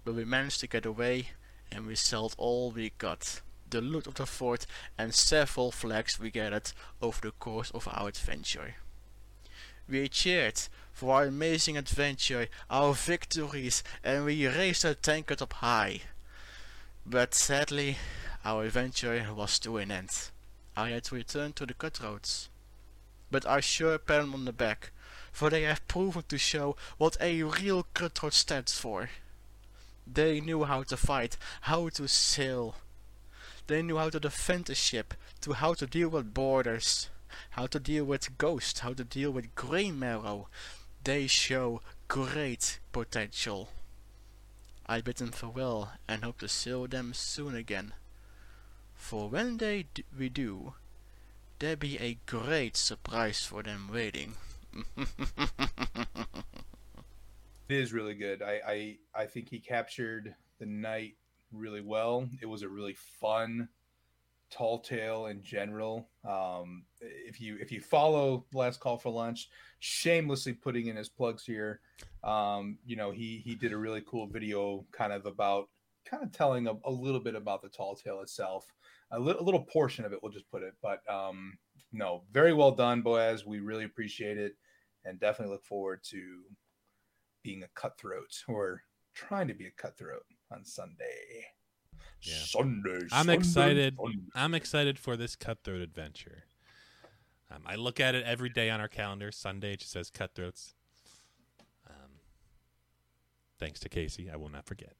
But we managed to get away, and we sold all we got the loot of the fort and several flags we gathered over the course of our adventure. We cheered for our amazing adventure, our victories, and we raised our tankard up high. But sadly, our adventure was to an end. I had to return to the cutthroats. But I sure pat them on the back, for they have proven to show what a real cutthroat stands for. They knew how to fight, how to sail, they knew how to defend a ship, to how to deal with boarders, how to deal with ghosts, how to deal with Graymarrow. They show great potential. I bid them farewell and hope to see them soon again. For when they d we do, there be a great surprise for them waiting. [laughs] It is really good. I, I I think he captured the night really well. It was a really fun tall tale in general. Um, if you if you follow Last Call for Lunch, shamelessly putting in his plugs here. Um, you know, he he did a really cool video kind of about kind of telling a, a little bit about the tall tale itself. A, li- a little portion of it, we'll just put it. But um, no, very well done, Boaz. We really appreciate it, and definitely look forward to being a cutthroat or trying to be a cutthroat on Sunday. Yeah. Sunday. I'm Sunday, excited. Sunday. I'm excited for this cutthroat adventure. Um, I look at it every day on our calendar. Sunday it just says cutthroats. Um, thanks to Casey, I will not forget.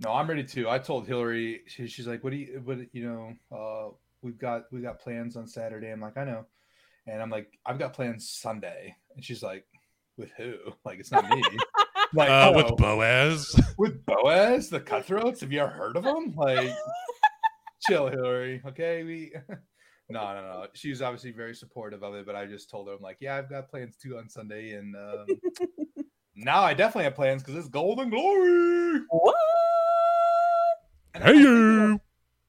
No, I'm ready too. I told Hillary. She, she's like, "What do you? What you know? Uh, we've got we got plans on Saturday." I'm like, "I know," and I'm like, "I've got plans Sunday," and she's like, "With who? [laughs] Like, it's not me." Like, Uh, "Oh, with Boaz. [laughs] with Boaz, the Cutthroats. Have you ever heard of them? Like, [laughs] chill, Hillary. Okay, we [laughs] no, no, no. She was obviously very supportive of it, but I just told her, I'm like, yeah, I've got plans too on Sunday, and um, now I definitely have plans because it's Golden Glory. What? And Hey, I, think you.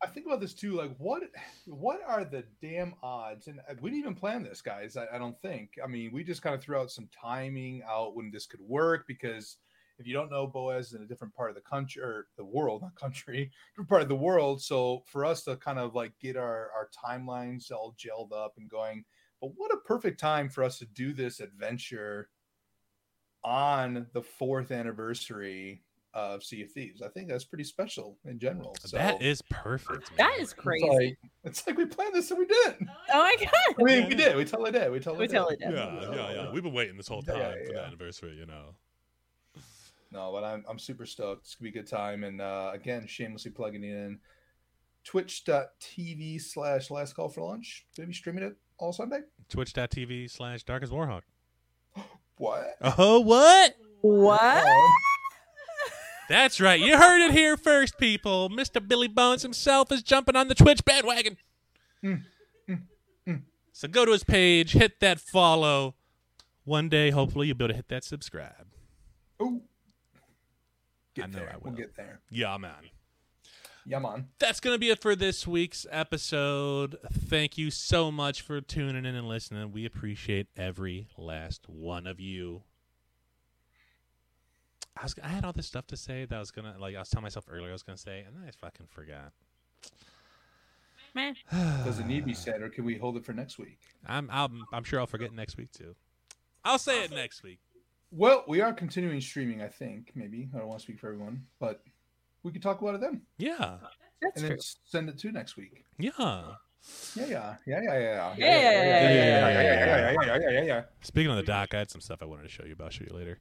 I think about this too. Like, what, what are the damn odds? And uh, we didn't even plan this, guys. I, I don't think. I mean, we just kind of threw out some timing out when this could work because if you don't know, Boaz is in a different part of the country or the world, [laughs] not country, different part of the world. So for us to kind of like get our our timelines all gelled up and going, but what a perfect time for us to do this adventure on the fourth anniversary of Sea of Thieves. I think that's pretty special in general. So that is perfect. That man. is it's crazy. like, it's like we planned this and we did. oh my god. I mean, we did. We totally did. We totally We did. totally did. Yeah, yeah, yeah. We've been waiting this whole time yeah, for the anniversary, you know. No, but I'm I'm super stoked. It's gonna be a good time. And uh, again, shamelessly plugging in twitch.tv slash last call for lunch. Gonna be streaming it all Sunday. Twitch.tv slash darkest Warhawk. [gasps] What? Oh, what? What? Um, That's right. You heard it here first, people. Mr. Billy Bones himself is jumping on the Twitch bandwagon. Mm, So go to his page, hit that follow. One day, hopefully, you'll be able to hit that subscribe. ooh. Get I know there. I We'll will. get there. Yeah, man. Yeah, man. That's going to be it for this week's episode. Thank you so much for tuning in and listening. We appreciate every last one of you. I was I had all this stuff to say that I was gonna like I was telling myself earlier I was gonna say and then I fucking forgot. Man. Does it need to be said, or can we hold it for next week? I'm I'm I'm sure I'll forget next week too. I'll say it next week. Well, we are continuing streaming. I think maybe I don't want to speak for everyone, but we could talk about it then, Yeah. That's and true. then send it to next week. Yeah. Yeah, yeah, yeah, yeah, yeah, yeah, Yeah, yeah, yeah, yeah, yeah, yeah, yeah, yeah, yeah, yeah, yeah. Speaking of the doc, I had some stuff I wanted to show you, but I'll show you later.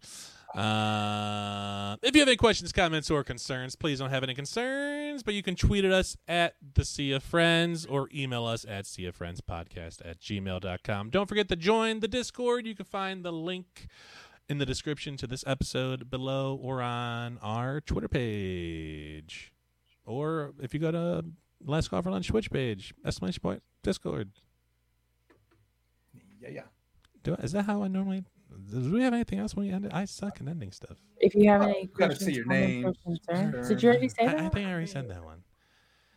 Uh, if you have any questions, comments, or concerns, please don't have any concerns, but you can tweet at us at the Sea of Friends or email us at Sea of Friends Podcast at gmail.com. Don't forget to join the Discord. You can find the link in the description to this episode below or on our Twitter page. Or if you go to Last Call for Lunch Twitch page, exclamation point, Discord. Yeah, yeah. Do I, is that how I normally? Do we have anything else when we end it? I suck at ending stuff. If you have Oh, any gotta questions, see your comments, or names, concerns- concerns. did you already say I, that? I think I already said that one.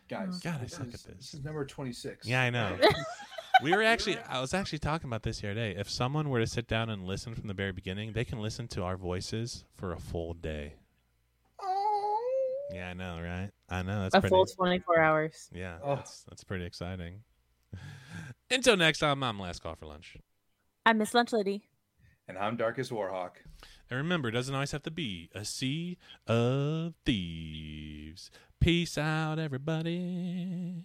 Guys, oh. God, I suck is- at this. This is number twenty-six. Yeah, I know. [laughs] we were actually. I was actually talking about this the other day. If someone were to sit down and listen from the very beginning, they can listen to our voices for a full day. Yeah, I know, right? I know. That's a pretty. full 24 hours. Yeah, Oh. that's that's pretty exciting. [laughs] Until next time, I'm last call for lunch. I'm miss Lunch Lady. And I'm Darkest Warhawk. And remember, it doesn't always have to be a sea of thieves. Peace out, everybody.